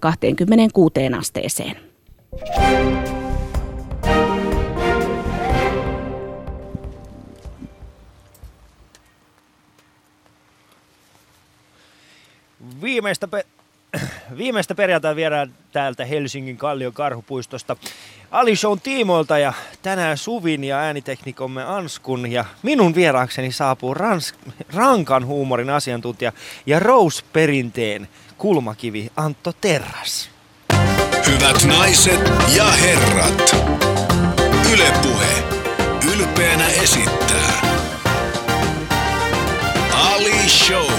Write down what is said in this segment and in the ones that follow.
26 asteeseen. Viimeistä, pe- viimeistä perjantai viedään täältä Helsingin Kallion karhupuistosta Ali Shown tiimoilta ja tänään Suvin ja ääniteknikomme Anskun ja minun vieraakseni saapuu rans- rankan huumorin asiantuntija ja Rose-perinteen kulmakivi Antto Terras. Hyvät naiset ja herrat, Ylepuhe ylpeänä esittää Ali Show.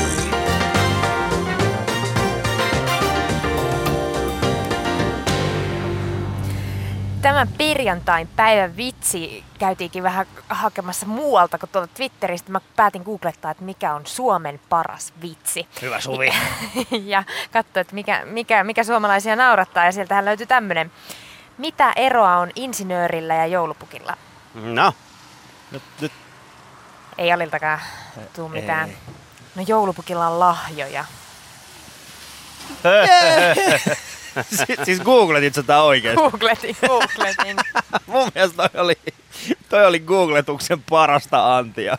Tämän perjantain päivän vitsi käytiinkin vähän hakemassa muualta kuin tuolta Twitteristä. Mä päätin googlettaa, että mikä on Suomen paras vitsi. Hyvä Suvi. ja katsoin, että mikä, mikä, mikä suomalaisia naurattaa. Ja sieltähän löytyi tämmöinen. Mitä eroa on insinöörillä ja joulupukilla? No, Nyt, nyt Ei Aliltakaan tuu mitään. Ei. No joulupukilla on lahjoja. si- siis googletit sitä oikeesti. Googletin, googletin. Mun mielestä toi oli, toi oli googletuksen parasta antia.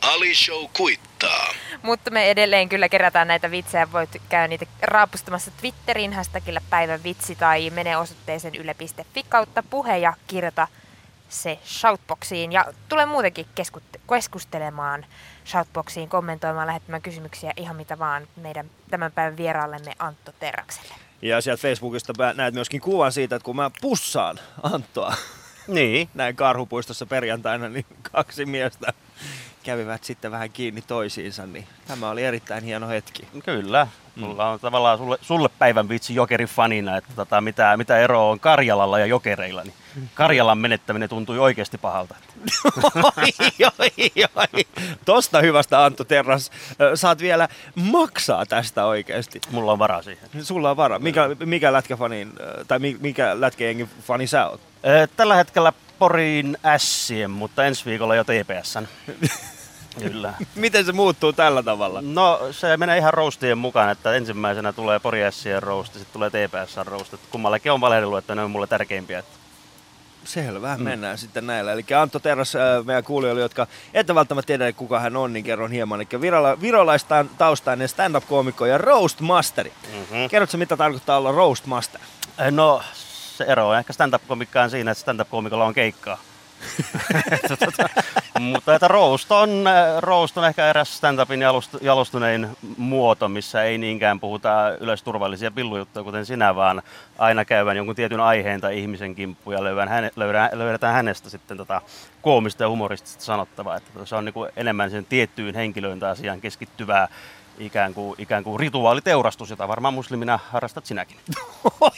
Ali Show kuittaa. Mutta me edelleen kyllä kerätään näitä vitsejä. Voit käydä niitä raapustamassa Twitterin hashtagillä päivän vitsi tai mene osoitteeseen yle.fi kautta puhe ja kirjoita se shoutboxiin. Ja tule muutenkin keskustelemaan shoutboxiin, kommentoimaan, lähettämään kysymyksiä ihan mitä vaan meidän tämän päivän vieraallemme Antto Terrakselle. Ja sieltä Facebookista näet myöskin kuvan siitä, että kun mä pussaan Anttoa niin. näin karhupuistossa perjantaina, niin kaksi miestä kävivät sitten vähän kiinni toisiinsa, niin tämä oli erittäin hieno hetki. Kyllä. Mulla on tavallaan sulle, sulle päivän vitsi jokerin fanina, että tota, mitä, mitä eroa on Karjalalla ja jokereilla. Niin Karjalan menettäminen tuntui oikeasti pahalta. oi, oi, oi. Tosta hyvästä Antto Terras, saat vielä maksaa tästä oikeasti. Mulla on varaa siihen. Sulla on vara. Mikä, mikä lätkäfanin, tai mi- mikä lätkäjengin fani sä oot? Tällä hetkellä Porin Sien, mutta ensi viikolla jo TPSn. Kyllä. Miten se muuttuu tällä tavalla? No se menee ihan roastien mukaan, että ensimmäisenä tulee Pori Sien roast sitten tulee TPSn roast. Että Kummallakin on valehdellut, että ne on mulle tärkeimpiä. Että Selvä, mennään sitten näillä. Eli Antto Terras, äh, meidän kuulijoille, jotka ette välttämättä tiedä, kuka hän on, niin kerron hieman. Eli virala, virolaistaan taustainen stand-up-koomikko ja roast masteri. Mhm. Kerrotko, mitä tarkoittaa olla roast master? No se ero on ehkä stand-up-komikkaan siinä, että stand-up-komikolla on keikkaa. Että tota, Mutta että roast on, äh, roast on ehkä eräs stand-upin jalostunein muoto, missä ei niinkään puhuta yleisturvallisia pillujuttuja, kuten sinä, vaan aina käyvän jonkun tietyn aiheen tai ihmisen kimppuun ja löydään, häne, löydään, löydetään hänestä sitten tota koomista ja humoristista sanottavaa. Että se on niin kuin enemmän sen tiettyyn henkilöön tai asiaan keskittyvää ikään kuin, ikään kuin rituaaliteurastus, jota varmaan muslimina harrastat sinäkin. Oi,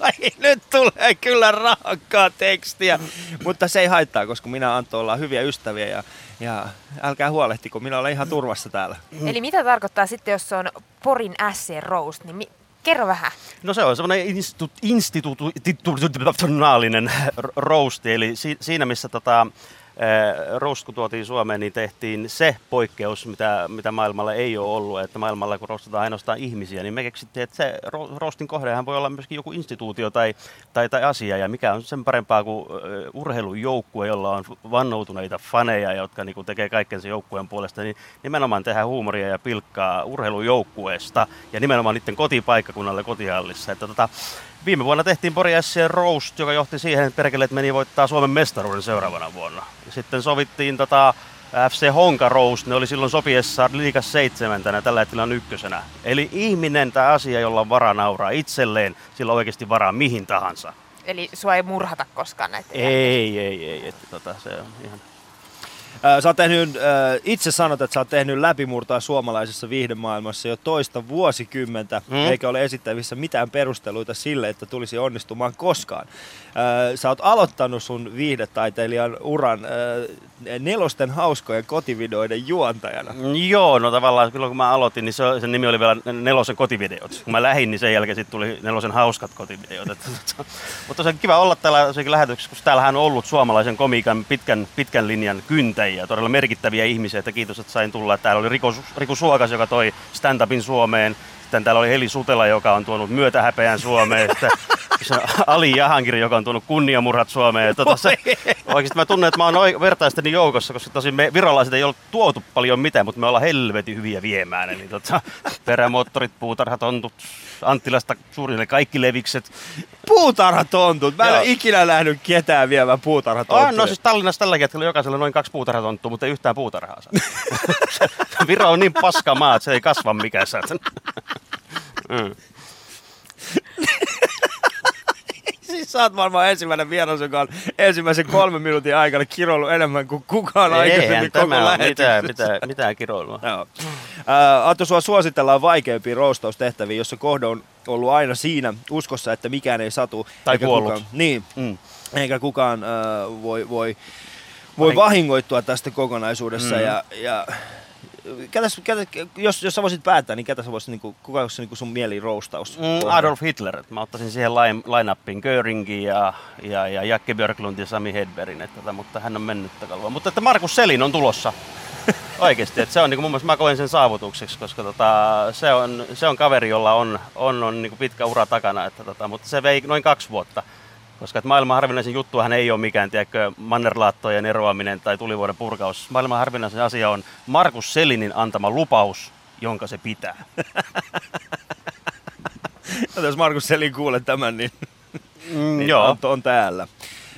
oi, nyt tulee kyllä rankkaa tekstiä. Mutta se ei haittaa, koska minä Antto ollaan hyviä ystäviä ja, ja älkää huolehtiko, minä olen ihan turvassa täällä. Eli mitä tarkoittaa sitten, jos se on Porin Sien roast, niin mi- kerro vähän. No se on semmoinen institu- institutionaalinen roasti, eli si- siinä missä tota, roast kun tuotiin Suomeen, niin tehtiin se poikkeus, mitä, mitä maailmalla ei ole ollut, että maailmalla kun roastataan ainoastaan ihmisiä, niin me keksittiin, että se ro- roastin kohdehan voi olla myöskin joku instituutio tai, tai, tai asia, ja mikä on sen parempaa kuin eh, urheilujoukkue, jolla on vannoutuneita faneja, jotka niin tekee kaiken sen joukkueen puolesta, niin nimenomaan tehdään huumoria ja pilkkaa urheilujoukkueesta, ja nimenomaan niiden kotipaikkakunnalle kotihallissa, että tota, Viime vuonna tehtiin Pori Sien Roast, joka johti siihen, että perkeleet meni voittaa Suomen mestaruuden seuraavana vuonna. Ja sitten sovittiin tota FC Honka Roast, ne oli silloin sopiessa liikas seitsemäntenä, tällä hetkellä on ykkösenä. Eli ihminen tai asia, jolla on varaa nauraa itselleen, sillä on oikeasti varaa mihin tahansa. Eli sua ei murhata koskaan näitä. Ei, ei, ei, että tota, se on ihan... Sä oot tehnyt, itse sanot, että sä oot tehnyt läpimurtoa suomalaisessa viihdemaailmassa jo toista vuosikymmentä, Mm. eikä ole esittävissä mitään perusteluita sille, että tulisi onnistumaan koskaan. Sä oot aloittanut sun viihdetaiteilijan uran nelosten hauskojen kotivideoiden juontajana. Joo, no tavallaan silloin kun mä aloitin, niin se, sen nimi oli vielä Nelosen kotivideot. Kun mä lähdin, niin sen jälkeen sitten tuli Nelosen hauskat kotivideot. Mutta se on kiva olla täällä lähetyksessä, koska täällähän on ollut suomalaisen komiikan pitkän, pitkän linjan kyntäjiä, todella merkittäviä ihmisiä, että kiitos, että sain tulla. Täällä oli Riku, Riku Suokas, joka toi stand-upin Suomeen. Sitten täällä oli Heli Sutela, joka on tuonut myötähäpeän Suomeen. Sitten Ali Jahankiri, joka on tuonut kunniamurhat Suomeen. Tota, se, oikeasti mä tunnen, että mä oon vertaisteni joukossa, koska tosi me virolaiset ei ole tuotu paljon mitään, mutta me ollaan helvetin hyviä viemään. Eli tota, perämoottorit, puutarhatontut, Anttilasta suurin kaikki levikset. Puutarhatontut. Mä en ole ikinä nähnyt ketään viemään puutarhatonttuja. On, no siis Tallinnassa tällä hetkellä jokaisella noin kaksi puutarhatonttua, mutta ei yhtään puutarhaa saa. Viro on niin paska maa, että se ei kasva mikään. Mm. Siis sä oot varmaan ensimmäinen vieras, joka on ensimmäisen kolmen minuutin aikana kiroillut enemmän kuin kukaan aikaisemmin Eihän koko tämä ole mitään, lähetyksessä. mitään, mitään kiroilua. Joo. Ää, Antto, sua suositellaan vaikeampia roustaustehtäviä, jossa kohde on ollut aina siinä uskossa, että mikään ei satu. Tai eikä kuollut. Kukaan, niin, Mm. eikä kukaan äh, voi, voi, voi Vahin- vahingoittua tästä kokonaisuudessa. Mm. Ja, ja ketäs, ketä, jos, jos sä voisit päättää, niin ketä sä voisit, niin kuin, kuka olisi niin kuin sun mieli roustaus? Mm, Adolf Hitler. Mä ottaisin siihen line, line-uppiin Göringin ja, ja, ja Jakke Björklund ja Sami Hedbergin, että, tota, mutta hän on mennyt kalvoa. Mutta että Markus Selin on tulossa. Oikeasti, että se on niin mun mielestä mä koen sen saavutukseksi, koska tota, se, on, se on kaveri, jolla on, on, on niin pitkä ura takana, että, tota, mutta se vei noin kaksi vuotta. Koska että maailman harvinaisin juttuhan ei ole mikään, tiedätkö, mannerlaattojen eroaminen tai tulivuoden purkaus. Maailman harvinaisin asia on Markus Selinin antama lupaus, jonka se pitää. Jos Markus Selin kuulee tämän, niin, Mm, niin joo. Antto on täällä.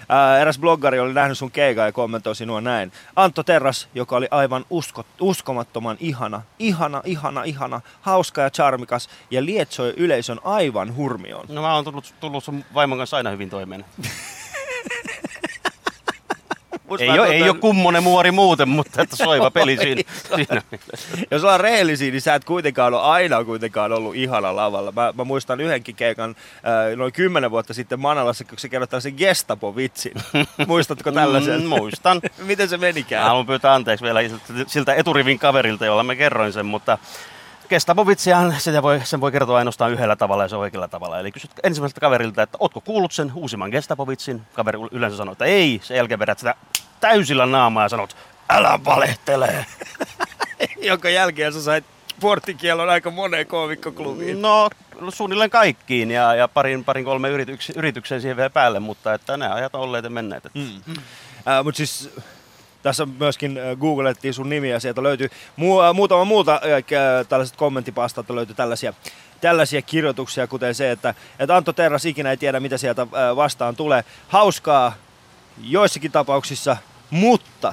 Ää, eräs bloggari oli nähnyt sun keikan ja kommentoi sinua näin. Antto Terras, joka oli aivan usko, uskomattoman ihana, ihana, ihana, ihana, hauska ja charmikas ja lietsoi yleisön aivan hurmioon. No mä oon tullut, tullut sun vaimon kanssa aina hyvin toimeen. Ei mä ole, tota- ei ole kummonen muori muuten, mutta että soiva peli siinä. siinä. Jos ollaan rehellisiä, niin sä et kuitenkaan ole aina kuitenkaan ollut ihana lavalla. Mä, mä muistan yhdenkin keikan äh, noin kymmenen vuotta sitten Manalassa, kun sä kerroit tällaisen Gestapo-vitsin. Muistatko tällaisen? Mm, muistan. Miten se Mä menikään? haluan pyytää anteeksi vielä siltä- eturivin kaverilta, jolla mä kerroin sen, mutta Kestapovitsihan sitä voi, sen voi kertoa ainoastaan yhdellä tavalla ja se on oikealla tavalla. Eli kysyt ensimmäiseltä kaverilta, että ootko kuullut sen uusimman Gestapovitsin? Kaveri yleensä sanoo, että ei. Sen jälkeen vedät sitä täysillä naamaa ja sanot, älä valehtele. Jonka jälkeen sä sait porttikielon aika moneen koomikkoklubiin. No suunnilleen kaikkiin ja, ja parin, parin kolme yrityks, yritykseen siihen vielä päälle, mutta että ne ajat on olleet ja menneet. Että. Mm. Äh, Mutta siis tässä myöskin googlettiin sun nimi ja sieltä löytyy mu- muutama muuta äh, tällaiset kommenttipastalta löytyy tällaisia, tällaisia kirjoituksia, kuten se, että, että Antto Terras ikinä ei tiedä, mitä sieltä äh, vastaan tulee. Hauskaa joissakin tapauksissa, mutta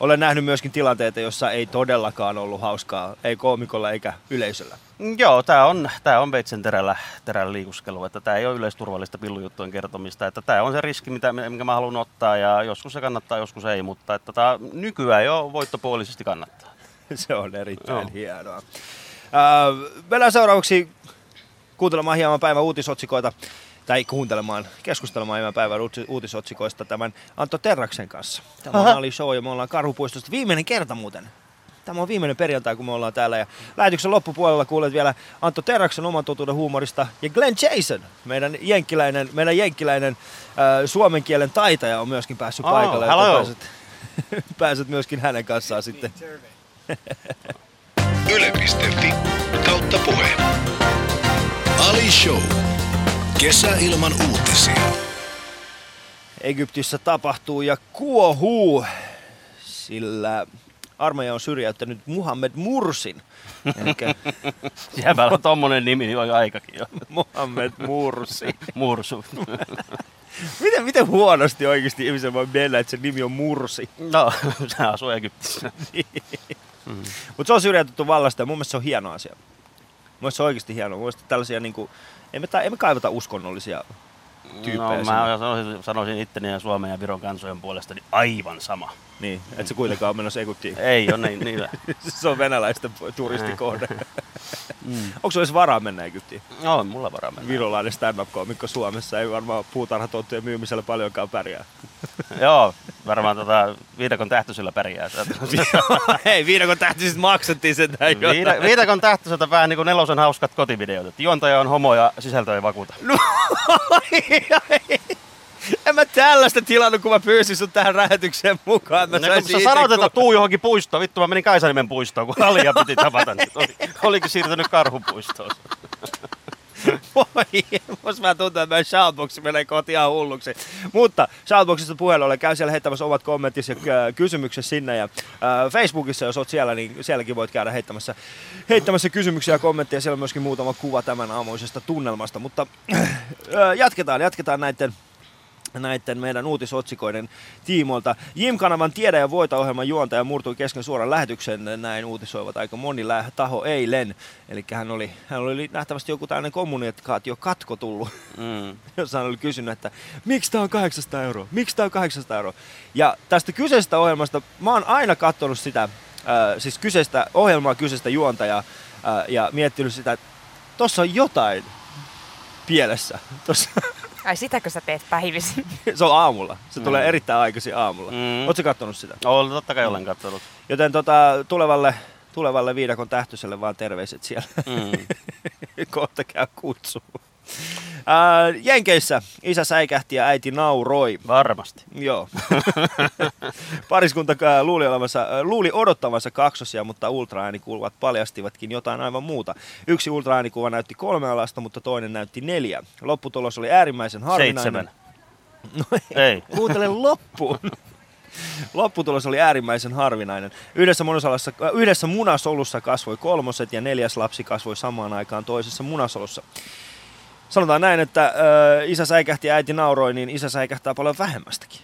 olen nähnyt myöskin tilanteita, jossa ei todellakaan ollut hauskaa, ei koomikolla eikä yleisöllä. Joo, tämä on, tää on veitsen terällä, terällä liikuskelu, että tämä ei ole yleisturvallista pillujuttujen kertomista, että tämä on se riski, mitä, minkä mä haluan ottaa ja joskus se kannattaa, joskus ei, mutta että tää nykyään jo voittopuolisesti kannattaa. Se on erittäin Joo. hienoa. Äh, mennään seuraavaksi kuuntelemaan hieman päivän uutisotsikoita, tai kuuntelemaan, keskustelemaan hieman päivän uutis- uutisotsikoista tämän Antto Terraksen kanssa. Tämä on Aha. Ali Show ja me ollaan Karhupuistosta viimeinen kerta muuten. Tämä on viimeinen perjantai, kun me ollaan täällä. Ja lähetyksen loppupuolella kuulet vielä Antto Terraksen oman totuuden huumorista. Ja Glenn Jason, meidän jenkkiläinen, meidän jenkkiläinen äh, suomen kielen taitaja on myöskin päässyt Oh, paikalle. hello. Pääset, pääset myöskin hänen kanssaan sitten Yle.fi kautta puhe. Ali Show. Kesäilman uutisia. Egyptissä tapahtuu ja kuohuu, sillä armeija on syrjäyttänyt Muhammed Mursin. Jäbällä on tommonen nimi, niin on aikakin jo. Muhammed Mursi. Mursu. Miten, miten huonosti oikeasti ihmisen voi mennä, että se nimi on Mursi? No, se asuu Egyptissä. Mutta se on syrjäytetty vallasta ja mun mielestä se on hieno asia. Mun mielestä se on oikeasti hieno. Mun mielestä tällaisia niinku, ei me, ta- ei me kaivata uskonnollisia tyyppejä No, mä sanoisin, sanoisin itteni ja Suomen ja Viron kansojen puolesta niin aivan sama. Niin, et se kuitenkaan on menossa Egyptiin. Ei ole niin, niillä. se on venäläisten turistikohde. Onko se varaa mennä Egyptiin? No, on mulla varaa mennä. Virolainen stand-up-koomikko Suomessa ei varmaan puutarhatonttujen myymisellä paljonkaan pärjää. Joo, varmaan tota viidakon tähtöisellä pärjää. Hei, viidakon tähtisistä maksettiin sen Viida, viidakon tähtöiseltä vähän niin kuin nelosen hauskat kotivideot. Juontaja on homo ja sisältö ei vakuuta. No, En mä tällaista tilannut, kun mä pyysin sut tähän lähetykseen mukaan. Mä No, kun sä sanoit, että tuu johonkin puistoon. Vittu, mä menin Kaisanimen puistoon, kun Alia piti tavata. Niin oli, olikin siirtynyt karhupuistoon. Voi, jos mä tuntuu, että meidän shoutboxi menee kohti hulluksi. Mutta shoutboxista puheella ole, käy siellä heittämässä omat kommenttisi ja äh, kysymykset sinne. Ja äh, Facebookissa, jos oot siellä, niin sielläkin voit käydä heittämässä, heittämässä kysymyksiä ja kommentteja. Siellä on myöskin muutama kuva tämän aamuisesta tunnelmasta. Mutta äh, jatketaan, jatketaan näiden näiden meidän uutisotsikoiden tiimoilta. Jim-kanavan Tiedä ja voita ohjelman juontaja murtui kesken suoran lähetyksen, näin uutisoivat aika moni taho eilen. Eli hän oli, hän oli nähtävästi joku tällainen kommunikaatio katko tullut, Mm. jossa hän oli kysynyt, että miksi tämä on 800 euroa, miksi tämä on 800 euroa. Ja tästä kyseisestä ohjelmasta, mä oon aina katsonut sitä, äh, siis kyseistä ohjelmaa, kyseistä juontajaa, äh, ja miettinyt sitä, että tossa on jotain pielessä. Tossa, Ai sitäkö sä teet päivisin? se on aamulla. Se Mm. tulee erittäin aikaisin aamulla. Mm. Mm. Oletko kattonut sitä? Olen totta kai olen katsonut. Joten tota, tulevalle, tulevalle viidakon tähtyselle vaan terveiset siellä. Mm. Kohta käy kutsu. Ää, Jenkeissä isä säikähti ja äiti nauroi. Varmasti. Joo. Pariskunta luuli, olevansa, luuli odottavansa kaksosia, mutta ultraäänikuvat paljastivatkin jotain aivan muuta. Yksi ultraäänikuva näytti kolmea lasta, mutta toinen näytti neljä. Lopputulos oli äärimmäisen harvinainen. Seitsemän. No Ei. Kuuntele loppuun. Lopputulos oli äärimmäisen harvinainen. Yhdessä, yhdessä munasolussa kasvoi kolmoset ja neljäs lapsi kasvoi samaan aikaan toisessa munasolussa. Sanotaan näin, että äh, isä säikähti ja äiti nauroi, niin isä säikähtää paljon vähemmästäkin.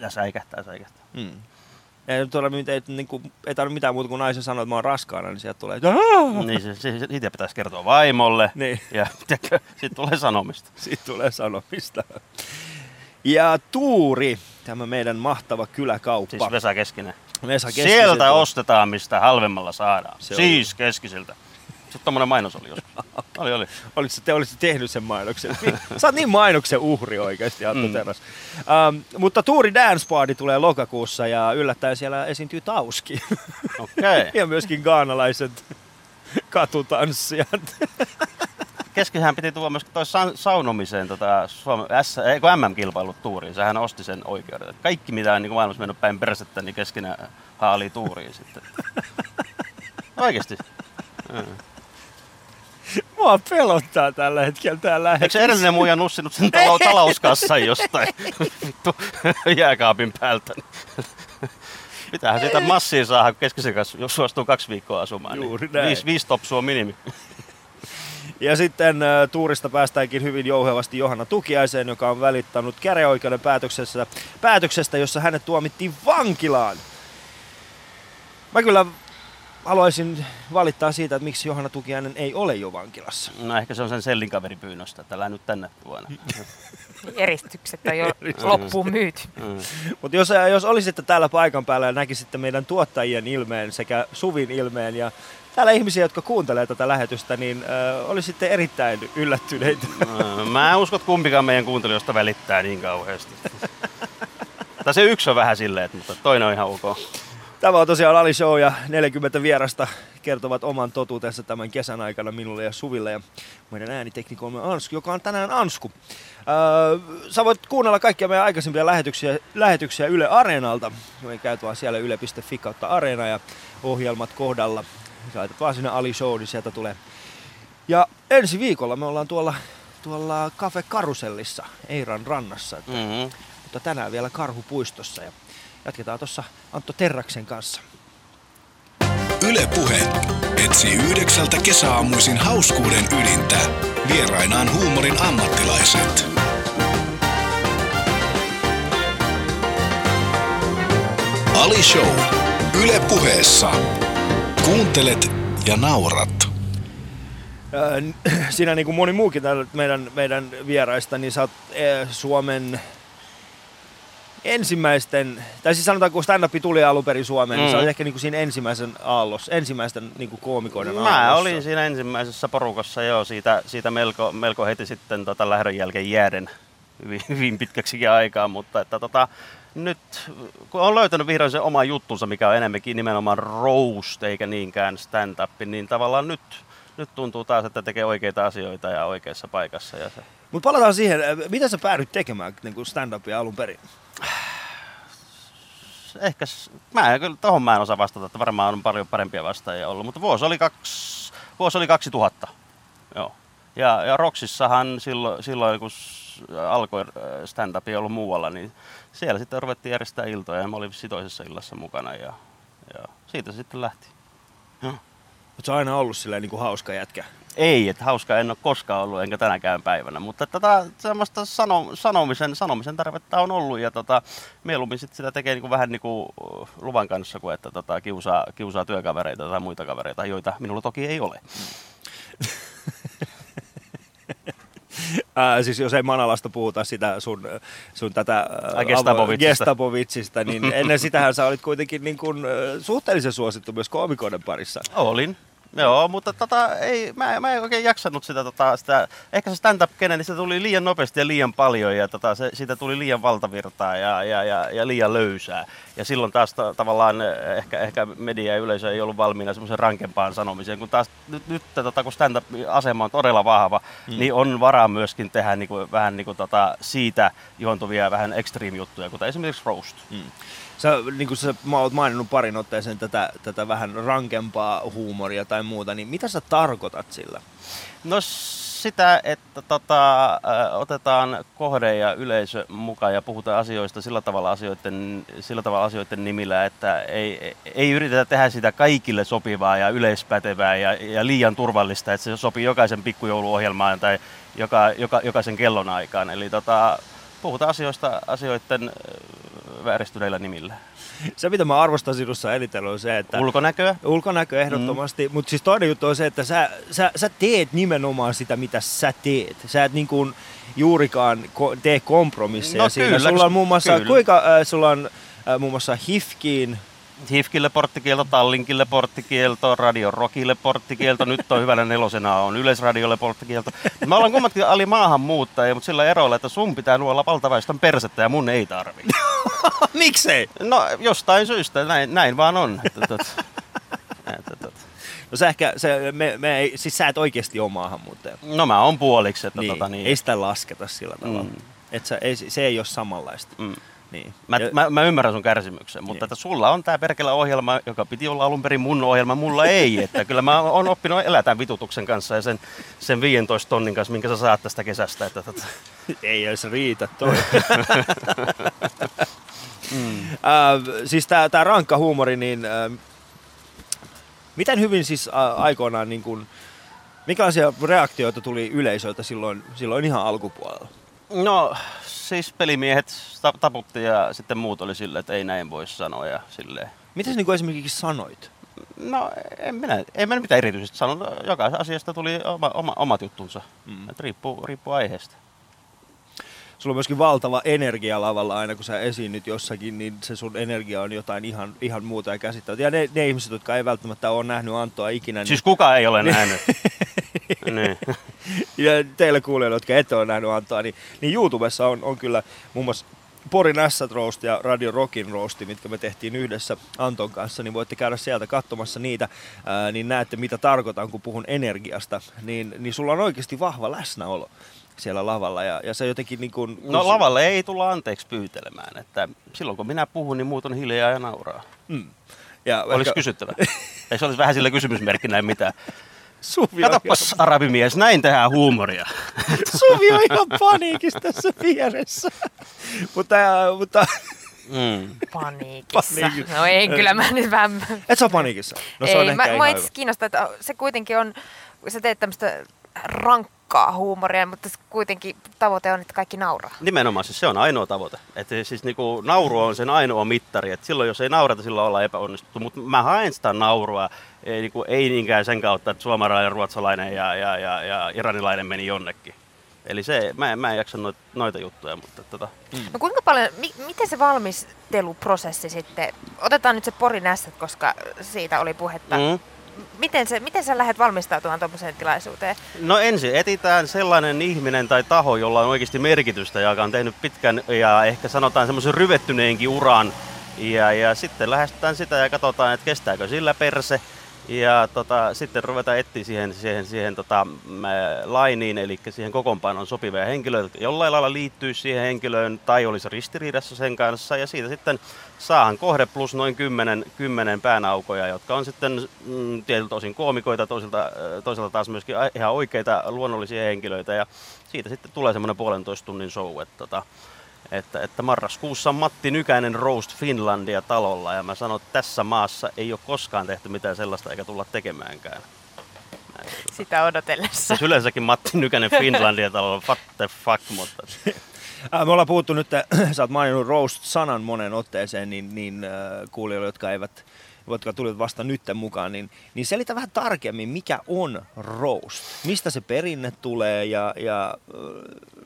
Ja säikähtää, säikähtää. Mm. Ei, nyt ole, ei, niin kuin, ei tarvitse mitään muuta kuin naisen sanoa, että mä oon raskaana, niin sieltä tulee! Niin se, se, siitä pitäisi kertoa vaimolle. Niin. Ja sitten tulee sanomista. Siitä tulee sanomista. Ja Tuuri, tämä meidän mahtava kyläkauppa. Siis Vesa Keskinen. Vesa Keskiseltä. Sieltä ostetaan, mistä halvemmalla saadaan. Se siis Keskisiltä. Se tommonen mainos oli joskus. Oli, oli. Oliko se, te olisitte tehnyt sen mainoksen? Sä oot niin mainoksen uhri oikeasti, Antto Mm. Teräs. Ähm, mutta Tuuri Dance Party tulee lokakuussa ja yllättäen siellä esiintyy Tauski. Okei. Okay. ja myöskin gaanalaiset katutanssijat. Keskihän piti tuoda myöskin toi sa- saunomiseen tota Suomen S, MM-kilpailut tuuriin. Sehän osti sen oikeuden. Kaikki mitä on niin maailmassa mennyt päin persettä, niin keskinen haali tuuriin sitten. Oikeesti. Mua pelottaa tällä hetkellä Eikö lähetys. se edellinen muija nussinut sen talou- talouskassan jostain vittu jääkaapin päältä? Mitähän siitä massia saa, kun keskisen kanssa, jos suostuu kaksi viikkoa asumaan. Juuri niin näin. viisi, viisi topsua minimi. Ja sitten äh, tuurista päästäänkin hyvin jouhevasti Johanna Tukiaiseen, joka on välittänyt käräjäoikeuden päätöksessä, päätöksestä, jossa hänet tuomittiin vankilaan. Mä kyllä haluaisin valittaa siitä, että miksi Johanna Tukiainen ei ole jo vankilassa. No ehkä se on sen sellin kaverin pyynnöstä, että älä nyt tänne vuonna. Eristykset on jo loppuun myyty. Mm. Mutta jos, jos olisitte täällä paikan päällä ja näkisitte meidän tuottajien ilmeen sekä Suvin ilmeen ja täällä ihmisiä, jotka kuuntelee tätä lähetystä, niin äh, olisitte erittäin yllättyneitä. Mä en usko, että kumpikaan meidän kuuntelijoista välittää niin kauheasti. tai se yksi on vähän silleen, mutta toinen on ihan ok. Tämä on tosiaan Ali Show ja 40 vierasta kertovat oman totuutensa tämän kesän aikana minulle ja Suville ja meidän ääniteknikomme Ansku, joka on tänään Ansku. Öö, sä voit kuunnella kaikkia meidän aikaisempia lähetyksiä, lähetyksiä Yle Areenalta. Me käyt vaan siellä yle.fi kautta Areena ja ohjelmat kohdalla. Sä laitat vaan sinne Ali Show, niin sieltä tulee. Ja ensi viikolla me ollaan tuolla, tuolla Cafe Karusellissa, Eiran rannassa. Että Mm-hmm. mutta tänään vielä Karhupuistossa ja jatketaan tuossa Antto Terraksen kanssa. Yle Puhe etsii yhdeksältä kesäaamuisin hauskuuden ydintä. Vierainaan huumorin ammattilaiset. Ali Show. Yle Puheessa. Kuuntelet ja naurat. Sinä niin kuin moni muukin meidän, meidän vieraista, niin sä oot Suomen ensimmäisten, tai siis sanotaan kun stand-up tuli alun perin Suomeen, mm. niin sä Mm. olet ehkä niin kuin siinä ensimmäisen aallossa, ensimmäisten niin kuin koomikoiden Mä aallossa. olin siinä ensimmäisessä porukassa jo siitä, siitä melko, melko heti sitten tota lähdön jälkeen jääden hyvin, hyvin pitkäksikin aikaa, mutta että tota, nyt kun on löytänyt vihdoin se oma juttunsa, mikä on enemmänkin nimenomaan roast eikä niinkään stand-up, niin tavallaan nyt, nyt tuntuu taas, että tekee oikeita asioita ja oikeassa paikassa. Ja se. Mutta palataan siihen, mitä sä päädyit tekemään niin stand-upia alun perin? Ehkä, mä en, kyllä tohon mä en osaa vastata, että varmaan on paljon parempia vastaajia ollut, mutta vuosi oli, kaksi, vuosi oli 2000. Joo. Ja, ja Roksissahan silloin, silloin kun alkoi äh, stand-up ollut muualla, niin siellä sitten ruvettiin järjestää iltoja ja mä olin vissiin toisessa illassa mukana ja, ja siitä se sitten lähti. Oletko aina ollut silleen niin kuin hauska jätkä? Ei, että hauska en ole koskaan ollut, enkä tänäkään päivänä, mutta tota, semmoista sano, sanomisen, sanomisen tarvetta on ollut ja tota, mieluummin sit sitä tekee niinku vähän niinku luvan kanssa, kuin että tota, kiusaa, kiusaa työkavereita tai muita kavereita, joita minulla toki ei ole. Ää, siis jos ei Manalasta puhuta sitä sun, sun tätä Ai, Gestapovitsista. Gestapovitsista, niin ennen sitähän sä olit kuitenkin niin kuin, suhteellisen suosittu myös koomikoiden parissa. Olin. Joo, mutta tota, ei, mä, mä en oikein jaksanut sitä, tota, sitä ehkä se stand-up kene, niin se tuli liian nopeasti ja liian paljon ja tota, se, siitä tuli liian valtavirtaa ja, ja, ja, ja liian löysää. Ja silloin taas ta, tavallaan eh, ehkä, ehkä media ja yleisö ei ollut valmiina semmoisen rankempaan sanomiseen, kun taas nyt, nyt tota, kun stand-up-asema on todella vahva, mm. niin on varaa myöskin tehdä niin kuin, vähän niin kuin, tota, siitä juontuvia vähän extreme-juttuja, kuten esimerkiksi roast. Mm. Sä, niin kuin sä oot maininnut parin otteeseen tätä, tätä vähän rankempaa huumoria tai muuta, niin mitä sä tarkoitat sillä? No sitä, että tota, otetaan kohde ja yleisö mukaan ja puhutaan asioista sillä tavalla asioiden, sillä tavalla asioiden nimillä, että ei, ei yritetä tehdä sitä kaikille sopivaa ja yleispätevää ja, ja liian turvallista, että se sopii jokaisen pikkujouluohjelmaan tai joka, joka, jokaisen kellon aikaan. Eli tota, puhutaan asioista asioiden vääristyneillä nimillä. Se, mitä mä arvostan sinussa eniten on se, että... Ulkonäköä? Ulkonäkö ehdottomasti, mm. mutta siis toinen juttu on se, että sä, sä, sä teet nimenomaan sitä, mitä sä teet. Sä et niin kuin juurikaan ko- tee kompromisseja No siinä. kyllä, Sulla on muun muassa, kyllä. kuinka äh, sulla on äh, muun muassa HIFKiin, Hifkille porttikielto, Tallinkille porttikielto, Radio Rockille porttikielto, nyt on hyvänä nelosena on Yleisradiolle porttikielto. Me ollaan kummatkin ali maahanmuuttajia, mutta sillä erolla, että sun pitää nuolla valtaväestön persettä ja mun ei tarvi. Miksei? No jostain syystä, näin, näin vaan on. No sä ehkä, se, me, me ei, siis sä et oikeasti ole maahanmuuttaja. No mä oon puoliksi, että Niin, tota niin. ei sitä lasketa sillä tavalla. Mm. Et sä, ei, se ei ole samanlaista. Mm. Niin. Mä, Ja- mä, mä, ymmärrän sun kärsimyksen, mutta Niin. että sulla on tää perkelä ohjelma, joka piti olla alun perin mun ohjelma, mulla ei. Että kyllä mä oon oppinut elää tämän vitutuksen kanssa ja sen, sen 15 tonnin kanssa, minkä sä saat tästä kesästä. Että, tota, Ei edes riitä toi. mm. äh, siis tää, tää rankka huumori, niin äh, miten hyvin siis äh, aikoinaan, niin kun, minkälaisia reaktioita tuli yleisöltä silloin, silloin ihan alkupuolella? No siis pelimiehet ta- taputti ja sitten muut oli silleen, että ei näin voi sanoa ja silleen. Mitä sä niin esimerkiksi sanoit? No en minä, en minä mitään erityisesti sanonut. Jokaisesta asiasta tuli oma, oma, omat juttunsa. Mm. Mm. Et riippuu, riippuu aiheesta. Sulla on myöskin valtava energia lavalla aina, kun sä esiinnyt jossakin, niin se sun energia on jotain ihan, ihan muuta ja käsittämättä. Ja ne, ne ihmiset, jotka ei välttämättä ole nähnyt Anttoa ikinä, niin Siis kukaan ei ole nähnyt. niin. ja teille kuulijoille, jotka ette ole nähnyt Antoa, niin, niin YouTubessa on, on kyllä muun muassa Porin Assat Roast ja Radio Rockin Roasti, mitkä me tehtiin yhdessä Anton kanssa, niin voitte käydä sieltä katsomassa niitä, ää, niin näette mitä tarkoitan, kun puhun energiasta. Niin, niin sulla on oikeasti vahva läsnäolo siellä lavalla ja, ja se jotenkin niin kuin... No lavalle ei tulla anteeksi pyytelemään. Että silloin kun minä puhun, niin muut on hiljaa ja nauraa. Mm. Ja Olisi ehkä- kysyttävä. Ei se olisi vähän sillä kysymysmerkkinä mitään. Suvi on, Katoppas arabimies, näin tehdään huumoria. Suvi on ihan paniikissa tässä vieressä. mutta, mutta Mm. Paniikissa. Paniikissa. No ei, kyllä mä nyt vähän... et sä ole paniikissa? No se on ei, ehkä mä, ihan kiinnostaa, että se kuitenkin on, kun sä teet tämmöistä rankkaa huumoria, mutta kuitenkin tavoite on, että kaikki nauraa. Nimenomaan, siis se on ainoa tavoite. Että siis niinku, nauru on sen ainoa mittari. Et silloin jos ei naurata, silloin ollaan epäonnistuttu. Mutta mä haen sitä naurua, ei, niinku, ei niinkään sen kautta, että suomalainen, ruotsalainen ja, ja, ja, ja iranilainen meni jonnekin. Eli se, mä, en- mä en jaksa noita, noita juttuja, mutta tota, No kuinka paljon, mi, miten se valmisteluprosessi sitten, otetaan nyt se Porin ässät, koska siitä oli puhetta. mm. Miten, se, miten sä lähdet valmistautumaan tuommoiseen tilaisuuteen? No ensin etitään sellainen ihminen tai taho, jolla on oikeasti merkitystä ja joka on tehnyt pitkän ja ehkä sanotaan semmoisen ryvettyneenkin uran. Ja, ja sitten lähestytään sitä ja katsotaan, että kestääkö sillä perse. Ja tota, sitten ruvetaan etsiä siihen, siihen, siihen tota, lainiin, eli siihen kokoonpanoon sopivia henkilöitä, jotka jollain lailla liittyy siihen henkilöön tai olisi ristiriidassa sen kanssa. Ja siitä sitten saahan kohde plus noin 10, 10 päänaukoja, jotka on sitten mm, tietyltä osin koomikoita, toiselta, toiselta taas myöskin ihan oikeita luonnollisia henkilöitä. Ja siitä sitten tulee semmoinen puolentoista tunnin show. Että, tota, että, että marraskuussa Matti Nykänen Roast Finlandia talolla ja mä sanon, että tässä maassa ei ole koskaan tehty mitään sellaista eikä tulla tekemäänkään. Sitä odotellessa. Siis yleensäkin Matti Nykänen Finlandia talolla, what the fuck, mutta... Me ollaan puhuttu nyt, sä oot maininnut roast-sanan monen otteeseen, niin, niin kuulijoille, jotka eivät jotka tulivat vasta nyt mukaan, niin, niin selitä vähän tarkemmin, mikä on roast? Mistä se perinne tulee ja, ja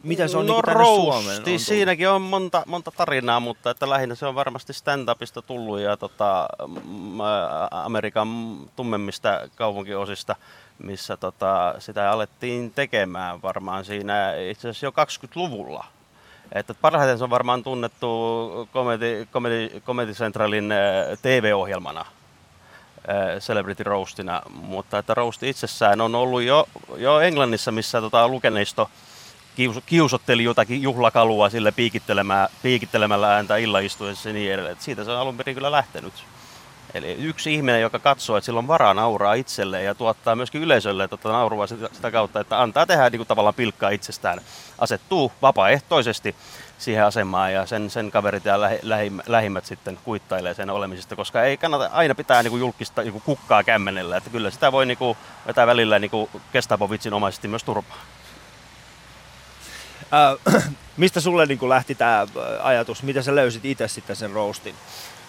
miten se on no, niin roasti, Suomeen? On siinäkin on monta, monta tarinaa, mutta että lähinnä se on varmasti stand-upista tullut ja tota, Amerikan tummemmista kaupunkiosista missä tota, sitä alettiin tekemään varmaan siinä itse asiassa jo 20-luvulla. Että parhaiten se on varmaan tunnettu Comedy, Comedy, Comedy Centralin TV-ohjelmana, Celebrity Roastina, mutta että roast itsessään on ollut jo, jo Englannissa, missä tota, lukeneisto kius, kiusotteli jotakin juhlakalua sille piikittelemällä ääntä illaistuessa ja niin edelleen. Että siitä se on alun perin kyllä lähtenyt. Eli yksi ihminen, joka katsoo, että sillä on varaa nauraa itselleen ja tuottaa myöskin yleisölle tota naurua sitä, kautta, että antaa tehdä niin kuin tavallaan pilkkaa itsestään, asettuu vapaaehtoisesti siihen asemaan ja sen, sen kaverit ja lähi, lähi, lähimmät sitten kuittailee sen olemisesta, koska ei kannata aina pitää niin kuin julkista niin kuin kukkaa kämmenellä, että kyllä sitä voi niin vetää välillä niin kuin Gestapovitsin omaisesti myös turpaa. Äh, mistä sulle niin lähti tämä ajatus? Miten sä löysit itse sitten sen roastin?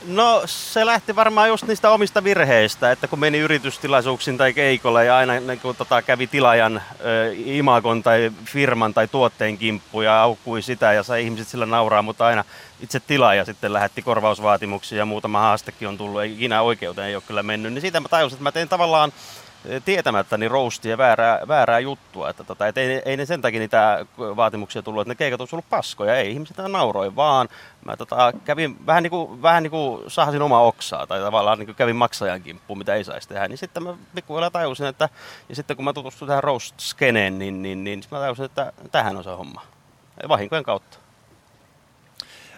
No se lähti varmaan just niistä omista virheistä, että kun meni yritystilaisuuksiin tai keikolle ja aina niin kun, tota, kävi tilaajan ö, imagon tai firman tai tuotteen kimppu ja aukkui sitä ja sai ihmiset sillä nauraa, mutta aina itse tilaaja sitten lähetti korvausvaatimuksia ja muutama haastekin on tullut, ei ikinä oikeuteen ei ole kyllä mennyt, niin siitä mä tajusin, että mä tein tavallaan tietämättä niin roastia väärää, väärää juttua. Että tota, et ei, ei, ne sen takia niitä vaatimuksia tullut, että ne keikat olisi ollut paskoja. Ei, ihmiset nauroi, vaan mä tota, kävin vähän niin kuin, vähän niin kuin sahasin omaa oksaa tai tavallaan niin kuin kävin maksajan kimppuun, mitä ei saisi tehdä. Niin sitten mä pikkuhiljaa tajusin, että ja sitten kun mä tutustuin tähän roast-skeneen, niin, niin, niin, niin mä tajusin, että tähän on se homma. Vahinkojen kautta.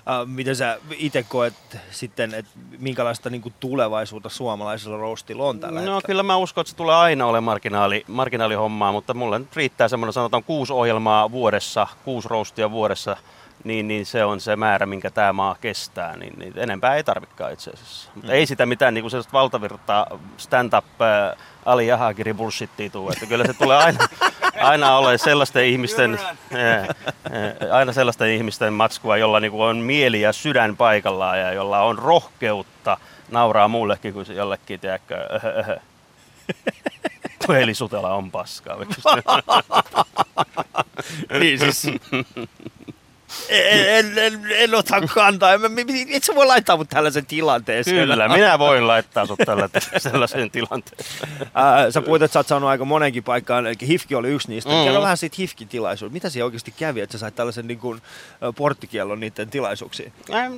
Uh, miten sä itse koet sitten, että minkälaista niin kuin tulevaisuutta suomalaisella roastilla on tällä No hetkellä? kyllä mä uskon, että se tulee aina olemaan marginaali, marginaalihommaa, mutta mulle nyt riittää semmoinen, sanotaan kuusi ohjelmaa vuodessa, kuusi roastia vuodessa, niin, niin se on se määrä, minkä tämä maa kestää, niin, niin enempää ei tarvikaan itse asiassa. Mutta mm. ei sitä mitään niin kuin valtavirtaa stand-up äh, Ali Jahagiri bullshittia tuu, että kyllä se tulee aina, aina ole sellaisten ihmisten, aina sellaisten ihmisten matskua, jolla niin on mieli ja sydän paikallaan ja jolla on rohkeutta nauraa muullekin kuin jollekin, tiedätkö, Puhelisutela on paskaa. niin siis en, en, en, ota kantaa. Et sä voi laittaa mut tällaisen tilanteeseen. Kyllä, minä voin laittaa sut tällä, sellaiseen tilanteeseen. Ää, sä puhuit, että sä oot saanut aika monenkin paikkaan. Eli Hifki oli yksi niistä. Mm. Kerro vähän siitä Hifkin tilaisuudesta. Mitä siellä oikeasti kävi, että sä sait tällaisen niin kuin, porttikiellon niiden tilaisuuksiin?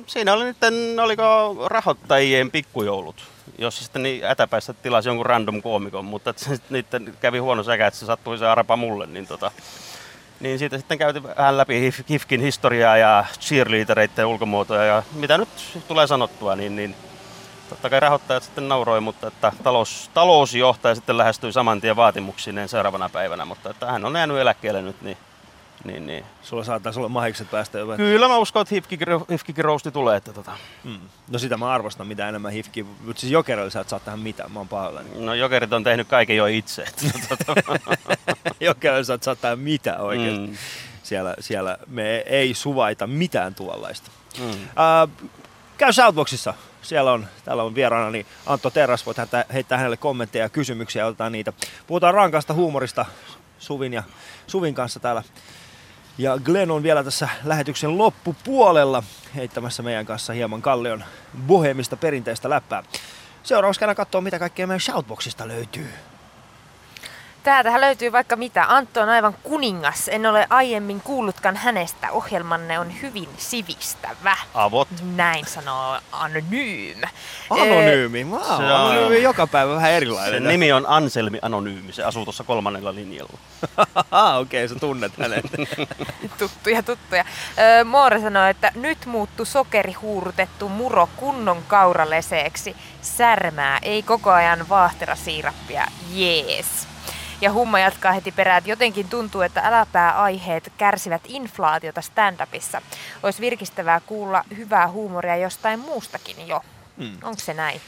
Siinä oli niiden, oliko rahoittajien pikkujoulut jos sitten niin ätäpäissä tilasi jonkun random koomikon, mutta että se niiden kävi huono säkä, että se sattui se arpa mulle, niin tota, niin siitä sitten käytiin vähän läpi HIFKin historiaa ja cheerleadereiden ulkomuotoja ja mitä nyt tulee sanottua, niin, niin totta kai rahoittajat sitten nauroi, mutta että talous, talousjohtaja sitten lähestyi saman tien vaatimuksineen seuraavana päivänä, mutta että hän on jäänyt eläkkeelle nyt, niin niin, niin. Sulla saattaa olla mahikset päästä jo. Kyllä mä uskon, että Hifkikin rousti tulee. Että tota. mm. No sitä mä arvostan mitä enemmän Hifki. Mutta siis Jokerille sä et saa tähän mitään, mä oon pahoillani. No Jokerit on tehnyt kaiken jo itse. Jokerille sä et saa tähän mitään oikeasti. Mm. Siellä, siellä me ei suvaita mitään tuollaista. Mm. Uh, käy Southboxissa. Siellä on, täällä on vieraana niin Antto Terras, voit heittää hänelle kommentteja ja kysymyksiä ja otetaan niitä. Puhutaan rankasta huumorista Suvin ja Suvin kanssa täällä ja Glenn on vielä tässä lähetyksen loppupuolella heittämässä meidän kanssa hieman Kallion bohemista perinteistä läppää. Seuraavaksi käydään katsoa, mitä kaikkea meidän shoutboxista löytyy. Täältähän löytyy vaikka mitä. Antto on aivan kuningas. En ole aiemmin kuullutkaan hänestä. Ohjelmanne on hyvin sivistävä. Avot. Näin sanoo Anonym. Anonyymi. Wow, Se on- anonyymi joka päivä vähän Sen erilainen. nimi on Anselmi Anonyymi, se asuu tuossa kolmannella linjalla. Okei, okay, sä tunnet hänet. Tuttuja, tuttuja. Öö, Moore sanoo, että nyt muuttu sokerihuurutettu muro kunnon kauraleseeksi. Särmää, ei koko ajan vaahterasiirappia. Jees. Ja Humma jatkaa heti perään, että jotenkin tuntuu, että äläpää-aiheet kärsivät inflaatiota stand-upissa. Olisi virkistävää kuulla hyvää huumoria jostain muustakin jo. Hmm. Onko se näin?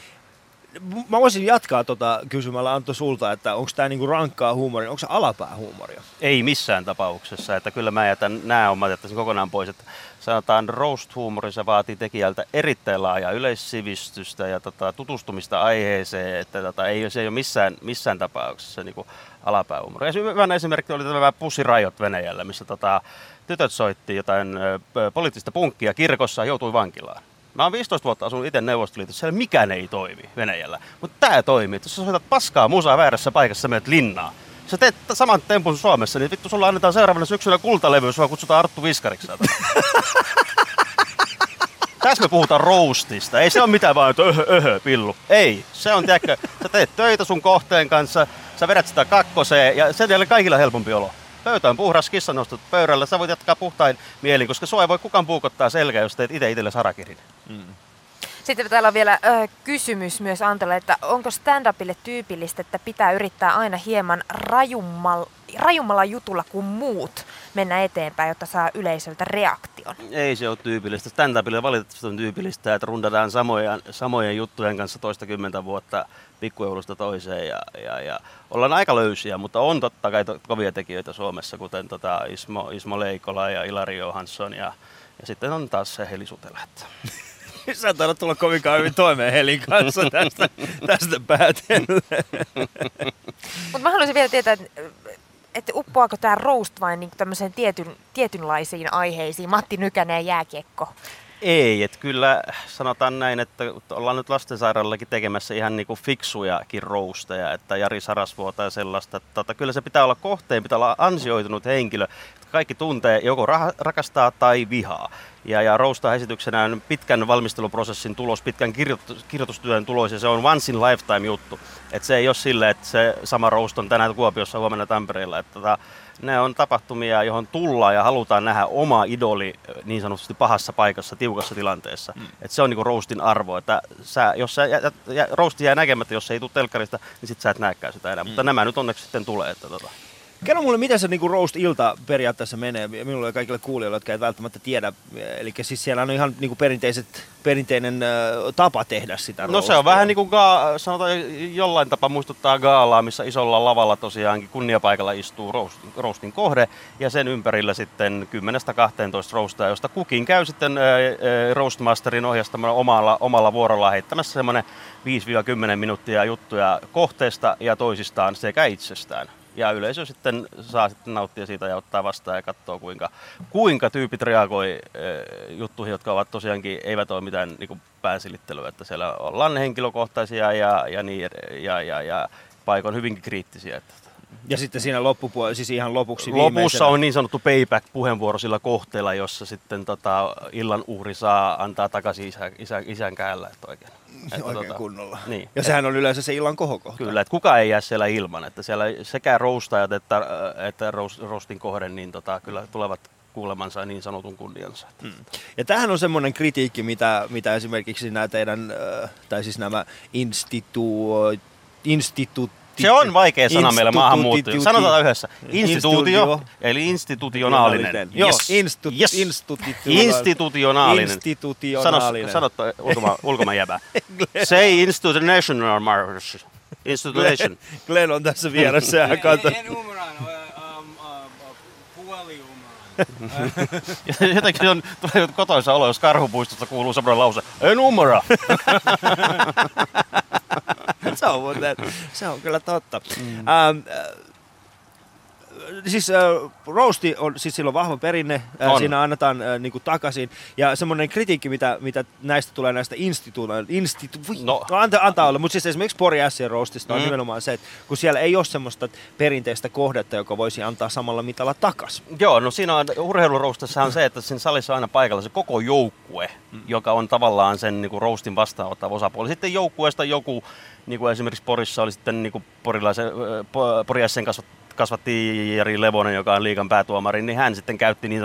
Mä voisin jatkaa tota kysymällä Antto sulta, että onko tämä niinku rankkaa huumoria, onko se alapää huumoria? Ei missään tapauksessa, että kyllä mä jätän nämä omat jättäisin kokonaan pois. Että sanotaan roast-huumori, se vaatii tekijältä erittäin laajaa yleissivistystä ja tota, tutustumista aiheeseen, että tota, ei, se ei ole missään, missään tapauksessa niin alapäähuumori. Ja hyvänä esimerkki oli tämä Pussy Riot Venäjällä, missä tota, tytöt soitti jotain poliittista punkkia kirkossa ja joutui vankilaan. Mä oon 15 vuotta asunut itse Neuvostoliitossa, siellä mikään ei toimi Venäjällä. Mutta tää toimii, jos sä soitat paskaa musaa väärässä paikassa, menet linnaan. Sä teet saman tempun Suomessa, niin vittu sulla annetaan seuraavana syksyllä kultalevy, sua kutsutaan Arttu Viskariksi. Tässä me puhutaan roastista. Ei se ole mitään vaan, että öhö, öhö, pillu. Ei. Se on, tiedätkö, sä teet töitä sun kohteen kanssa, sä vedät sitä kakkoseen ja sen jälkeen kaikilla helpompi olo. Pöytä on puhdas, kissa nostut pöydällä, sä voit jatkaa puhtain mielin, koska sua ei voi kukaan puukottaa selkeä, jos teet itse itselle harakirin. Sitten täällä on vielä ö, kysymys myös Antolle, että onko stand-upille tyypillistä, että pitää yrittää aina hieman rajummalla, rajummalla jutulla kuin muut mennä eteenpäin, jotta saa yleisöltä reaktion? Ei se ole tyypillistä. Stand-upille valitettavasti on tyypillistä, että rundataan samoja, samojen juttujen kanssa toista kymmentä vuotta pikkujoulusta toiseen ja, ja, ja ollaan aika löysiä, mutta on totta kai to, kovia tekijöitä Suomessa, kuten tota Ismo, Ismo Leikola ja Ilari Johansson ja, ja sitten on taas se Heli. Sä et aina tulla kovinkaan hyvin toimeen Helin kanssa tästä, tästä pääten. Mutta mä haluaisin vielä tietää, että että uppoako tämä roast vain niin tämmöiseen tietyn, tietynlaisiin aiheisiin, Matti Nykänen ja jääkiekko? Ei, että kyllä sanotaan näin, että ollaan nyt lastensairaalallakin tekemässä ihan niinku fiksujakin rousteja, että Jari Sarasvuo tai sellaista. Että tota, kyllä se pitää olla kohteen, pitää olla ansioitunut henkilö, kaikki tuntee joko ra- rakastaa tai vihaa. Ja, ja roustaa esityksenä on pitkän valmisteluprosessin tulos, pitkän kirjoitus, kirjoitustyön tulos ja se on once in lifetime juttu. Että se ei ole silleen, että se sama roust on tänään Kuopiossa huomenna Tampereella. Että tota, ne on tapahtumia, johon tullaan ja halutaan nähdä oma idoli niin sanotusti pahassa paikassa, tiukassa tilanteessa. Mm. Et se on niinku roastin arvo. Että sä, jos sä, jä, jä, roasti jää näkemättä, jos se ei tule telkkarista, niin sit sä et näekään sitä enää. Mm. Mutta nämä nyt onneksi sitten tulee. Että tota. Kerro mulle, miten se niinku roast-ilta periaatteessa menee minulle ja kaikille kuulijoille, jotka ei välttämättä tiedä. Eli siis siellä on ihan niinku perinteiset, perinteinen äh, tapa tehdä sitä No se on vähän niin kuin sanotaan jollain tapaa muistuttaa gaalaa, missä isolla lavalla tosiaankin kunniapaikalla istuu roast, roastin kohde ja sen ympärillä sitten 10-12 roastaa, josta kukin käy sitten ää, ää, roastmasterin ohjastamalla omalla, omalla vuorollaan heittämässä semmoinen 5-10 minuuttia juttuja kohteesta ja toisistaan sekä itsestään. Ja yleisö sitten saa sitten nauttia siitä ja ottaa vastaan ja katsoa, kuinka, kuinka tyypit reagoi eh, juttuihin, jotka ovat tosiaankin, eivät ole mitään niin kuin päänsilittelyä. Että siellä ollaan henkilökohtaisia ja, ja, niin, ja, ja, ja paikoin hyvinkin kriittisiä. Että Ja sitten siinä loppupuolella, siis ihan lopuksi Lopussa on niin sanottu payback-puheenvuoro sillä kohteella, jossa sitten tota, illan uhri saa antaa takaisin isä, isä, isän käällä. Että oikein. Että, Oikein kunnolla. Niin. Ja sehän on yleensä se illan kohokohta. Kyllä, että kuka ei jää siellä ilman, että siellä sekä roustajat että, että roast, roastin kohde, niin tota, kyllä tulevat kuulemansa niin sanotun kunniansa. Mm. Ja tämähän on semmoinen kritiikki, mitä, mitä esimerkiksi nämä teidän, äh, tai siis nämä institu, instituutti, Se on vaikea sana meillä maahanmuuttajille. instituuti- Sanotaan yhdessä. Instituutio, eli institutionaalinen. Yes. instu, Yes. institutionaalinen. Institutionaalinen. Institutionaalinen. Sano, sano ulkoma, ulkomaan jäbä. Say institutional marriage. Institution. Glenn on tässä vieressä En, kato. en ymmärrän, um, uh, puoli ymmärrän. Jotenkin on, tulee kotoisa olo, jos karhupuistosta kuuluu semmoinen lause. En ymmärrä. se, on muuten, se on kyllä totta. Mm. Ähm, äh, siis äh, roasti on, siis sillä on vahva perinne, äh, On. siinä annetaan äh, niinku takaisin. Ja semmoinen kritiikki, mitä, mitä näistä tulee näistä institu... institu no. No. Anta, antaa olla, mutta siis esimerkiksi Pori Sien roastista on Mm. nimenomaan se, että kun siellä ei ole semmoista perinteistä kohdetta, joka voisi antaa samalla mitalla takas. Joo, no siinä on urheiluroustassa on se, että siinä salissa on aina paikalla se koko joukkue, mm. joka on tavallaan sen niin kuin roastin vastaanottava osapuoli. Sitten joukkueesta joku, niin kuin esimerkiksi Porissa oli sitten niin kuin porilaisen, Po- Pori SCn kasvat, kasvatti Jari Levonen, joka on liigan päätuomari, niin hän sitten käytti niin,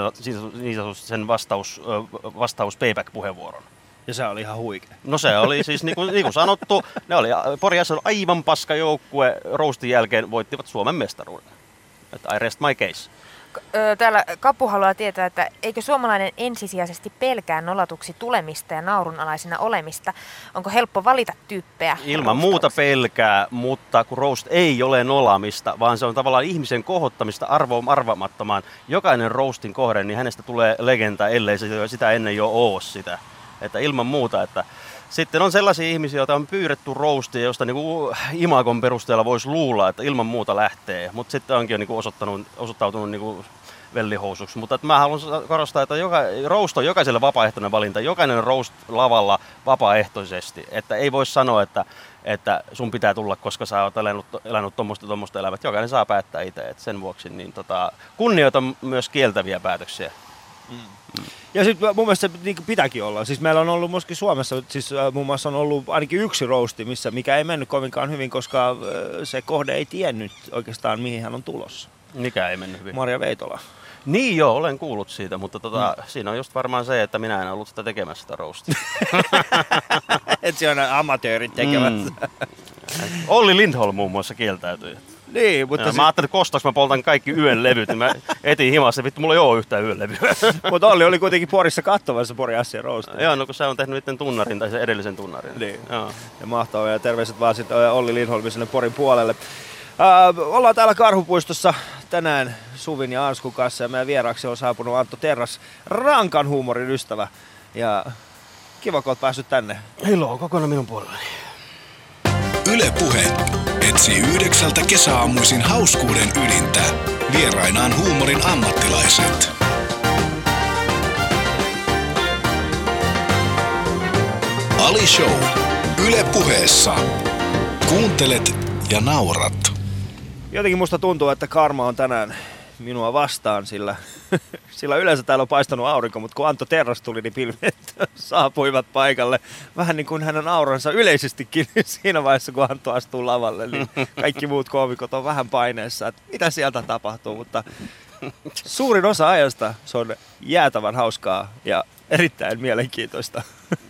sanotusti sen vastaus, vastaus payback-puheenvuoron. Ja se oli ihan huikea. No se oli siis, niin kuin, niin kuin sanottu, ne oli, Pori SC oli aivan paska joukkue, roastin jälkeen voittivat Suomen mestaruuden. Että I rest my case. Täällä Kapu haluaa tietää, että eikö suomalainen ensisijaisesti pelkää nolatuksi tulemista ja naurunalaisena olemista? Onko helppo valita tyyppejä? Ilman muuta pelkää, mutta kun roast ei ole nolamista, vaan se on tavallaan ihmisen kohottamista arvoon arvamattomaan. Jokainen roastin kohde, niin hänestä tulee legenda, ellei se sitä ennen jo oo sitä. Että ilman muuta, että sitten on sellaisia ihmisiä, joita on pyydetty roastia, josta niinku imagon perusteella voisi luulla, että ilman muuta lähtee. Mutta sitten onkin jo niinku osoittanut, osoittautunut niinku vellihousuksi. Mutta että mä haluan korostaa, että joka, roast on jokaiselle vapaaehtoinen valinta. Jokainen on roast lavalla vapaaehtoisesti. Että ei voi sanoa, että, että sun pitää tulla, koska sä oot elänyt, elänyt tuommoista tuommoista elämät. Jokainen saa päättää itse. Et sen vuoksi niin tota, kunnioitan myös kieltäviä päätöksiä. Ja sitten mun mielestä se niin pitääkin olla. Siis meillä on ollut myöskin Suomessa, siis äh, muun muassa on ollut ainakin yksi roasti, missä, mikä ei mennyt kovinkaan hyvin, koska äh, se kohde ei tiennyt oikeastaan mihin hän on tulossa. Mikä ei mennyt hyvin. Maria Veitola. Niin joo, olen kuullut siitä, mutta tota, mm. siinä on just varmaan se, että minä en ollut sitä tekemässä sitä roastia. Et se on amatöörit tekevät. Mm. Mm. Olli Lindholm muun muassa kieltäytyi. Niin, mutta, Ja mä ajattelin, että kostaks mä poltan kaikki yön levyt, niin mä etin himassa, vittu mulla ei oo yhtään yön levyä. mutta Olli oli kuitenkin Porissa katsomassa Pori Assien roastia. Joo, no kun se on tehnyt sitten tunnarin tai sen edellisen tunnarin. Niin. Joo. Ja mahtavaa ja terveiset vaan sitten Olli Lindholmin sinne Porin puolelle. Äh, ollaan täällä Karhupuistossa tänään Suvin ja Anskun kanssa ja meidän vieraaksi on saapunut Antto Terras, rankan huumorin ystävä. Ja kiva, kun oot päässyt tänne. Ilo kokonaan minun puolellani. Yle Puhe etsii yhdeksältä kesäaamuisin hauskuuden ydintä. Vierainaan huumorin ammattilaiset. Ali Show. Yle Puheessa. Kuuntelet ja naurat. Jotenkin musta tuntuu, että karma on tänään minua vastaan, sillä, sillä yleensä täällä on paistanut aurinko, mutta kun Antto Terras tuli, niin pilvet saapuivat paikalle. Vähän niin kuin hänen auransa yleisestikin siinä vaiheessa, kun Antto astuu lavalle, niin kaikki muut koomikot on vähän paineessa, että mitä sieltä tapahtuu, mutta suurin osa ajasta se on jäätävän hauskaa ja erittäin mielenkiintoista.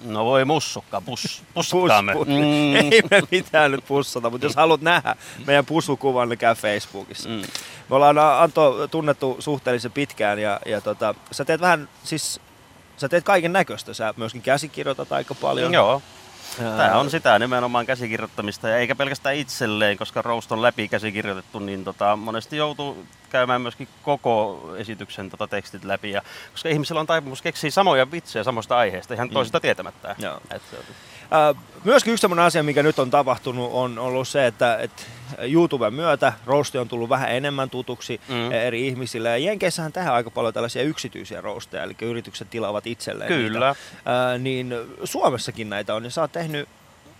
No voi mussukka, pus, Pus, pussukaamme. pus. Mm. Ei me mitään nyt pussata, mutta jos haluat nähdä meidän pusukuvan, niin käy Facebookissa. Mm. Me ollaan Anto tunnettu suhteellisen pitkään ja, ja tota, sä teet vähän, siis sä teet kaiken näköistä. Sä myöskin käsikirjoitat aika paljon. Joo. Tämä on sitä nimenomaan käsikirjoittamista ja eikä pelkästään itselleen, koska Roast on läpi käsikirjoitettu, niin tota, monesti joutuu käymään myöskin koko esityksen tota, tekstit läpi. Ja, koska ihmisillä on taipumus keksiä samoja vitsejä samasta aiheesta, ihan toisesta tietämättä. Joo. Et, myöskin yksi sellainen asia, mikä nyt on tapahtunut, on ollut se, että, että YouTuben myötä roasti on tullut vähän enemmän tutuksi Mm. mm. eri ihmisille. Ja Jenkeissähän tehdään aika paljon tällaisia yksityisiä roasteja, eli yritykset tilaavat itselleen Kyllä. niitä. Ää, niin Suomessakin näitä on, ja sä oot tehnyt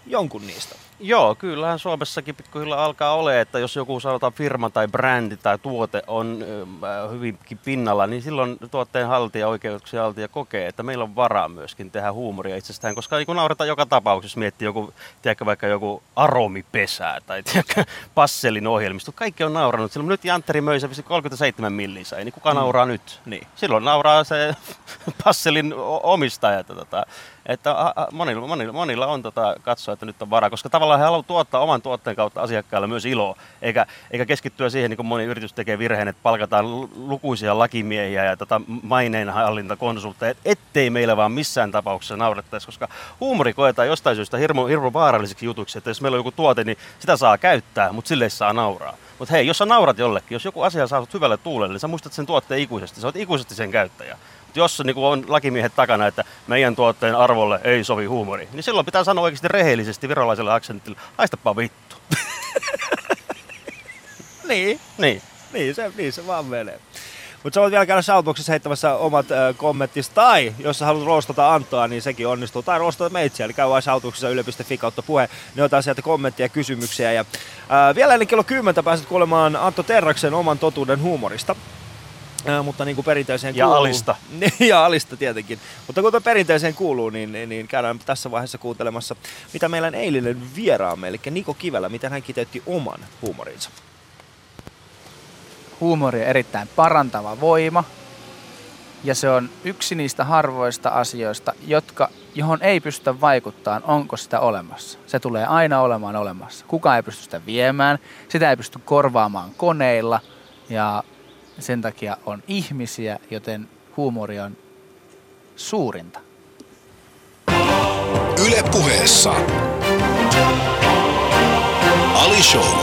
jonkun niistä. Joo, kyllähän Suomessakin pikkuhiljaa alkaa ole, että jos joku sanotaan firma tai brändi tai tuote on ö, hyvinkin pinnalla, niin silloin tuotteen haltija, oikeuksien haltija kokee, että meillä on varaa myöskin tehdä huumoria itsestään, koska niin nauretaan joka tapauksessa, miettii joku, tiedätkö, vaikka joku aromipesää tai tiedätkö, passelin ohjelmisto, kaikki on naurannut. Silloin nyt Jantteri möi se vissi 37 milliä sai, niin kuka nauraa nyt? Niin. Silloin nauraa se passelin omistaja. Tota, että monilla, monilla, monilla on tota, katsoa, että nyt on varaa, koska tavallaan he haluavat tuottaa oman tuotteen kautta asiakkaille myös iloa, eikä, eikä keskittyä siihen, niin kuin moni yritys tekee virheen, että palkataan lu- lukuisia lakimiehiä ja tota, maineenhallintakonsultteja, ettei meillä vaan missään tapauksessa naurettaisi, koska huumori koetaan jostain syystä hirmu, hirmu vaaralliseksi jutuksi, että jos meillä on joku tuote, niin sitä saa käyttää, mutta sille ei saa nauraa. Mutta hei, jos sä naurat jollekin, jos joku asia saa sut hyvälle tuulelle, niin sä muistat sen tuotteen ikuisesti, sä oot ikuisesti sen käyttäjä. Jos niin on lakimiehet takana, että meidän tuotteen arvolle ei sovi huumori, niin silloin pitää sanoa oikeasti rehellisesti virolaiselle aksentille, haistapa vittu. Niin. Niin. niin, se, niin se vaan menee. Mutta sä voit vielä käydä Shoutboxissa heittämässä omat äh, kommenttisi, tai jos sä haluat roostata Antoa, niin sekin onnistuu. Tai roostata meitsiä, eli käy vaan Shoutboxissa yle.fi kautta puhe, niin otetaan sieltä kommentteja ja kysymyksiä. Ja, äh, vielä ennen kello 10 pääset kuulemaan Antto Terraksen oman totuuden huumorista. Äh, mutta niin kuin perinteiseen Ja kuuluu... Alista. ja Alista tietenkin. Mutta kuten perinteiseen kuuluu, niin, niin, niin käydään tässä vaiheessa kuuntelemassa, mitä meidän eilinen vieraamme, eli Niko Kivelä, miten hän kiteytti oman huumorinsa. huumori on erittäin parantava voima. Ja se on yksi niistä harvoista asioista, jotka, johon ei pystytä vaikuttamaan, onko sitä olemassa. Se tulee aina olemaan olemassa. Kukaan ei pysty sitä viemään, sitä ei pysty korvaamaan koneilla ja sen takia on ihmisiä, joten huumori on suurinta. Yle puheessa. Ali Show.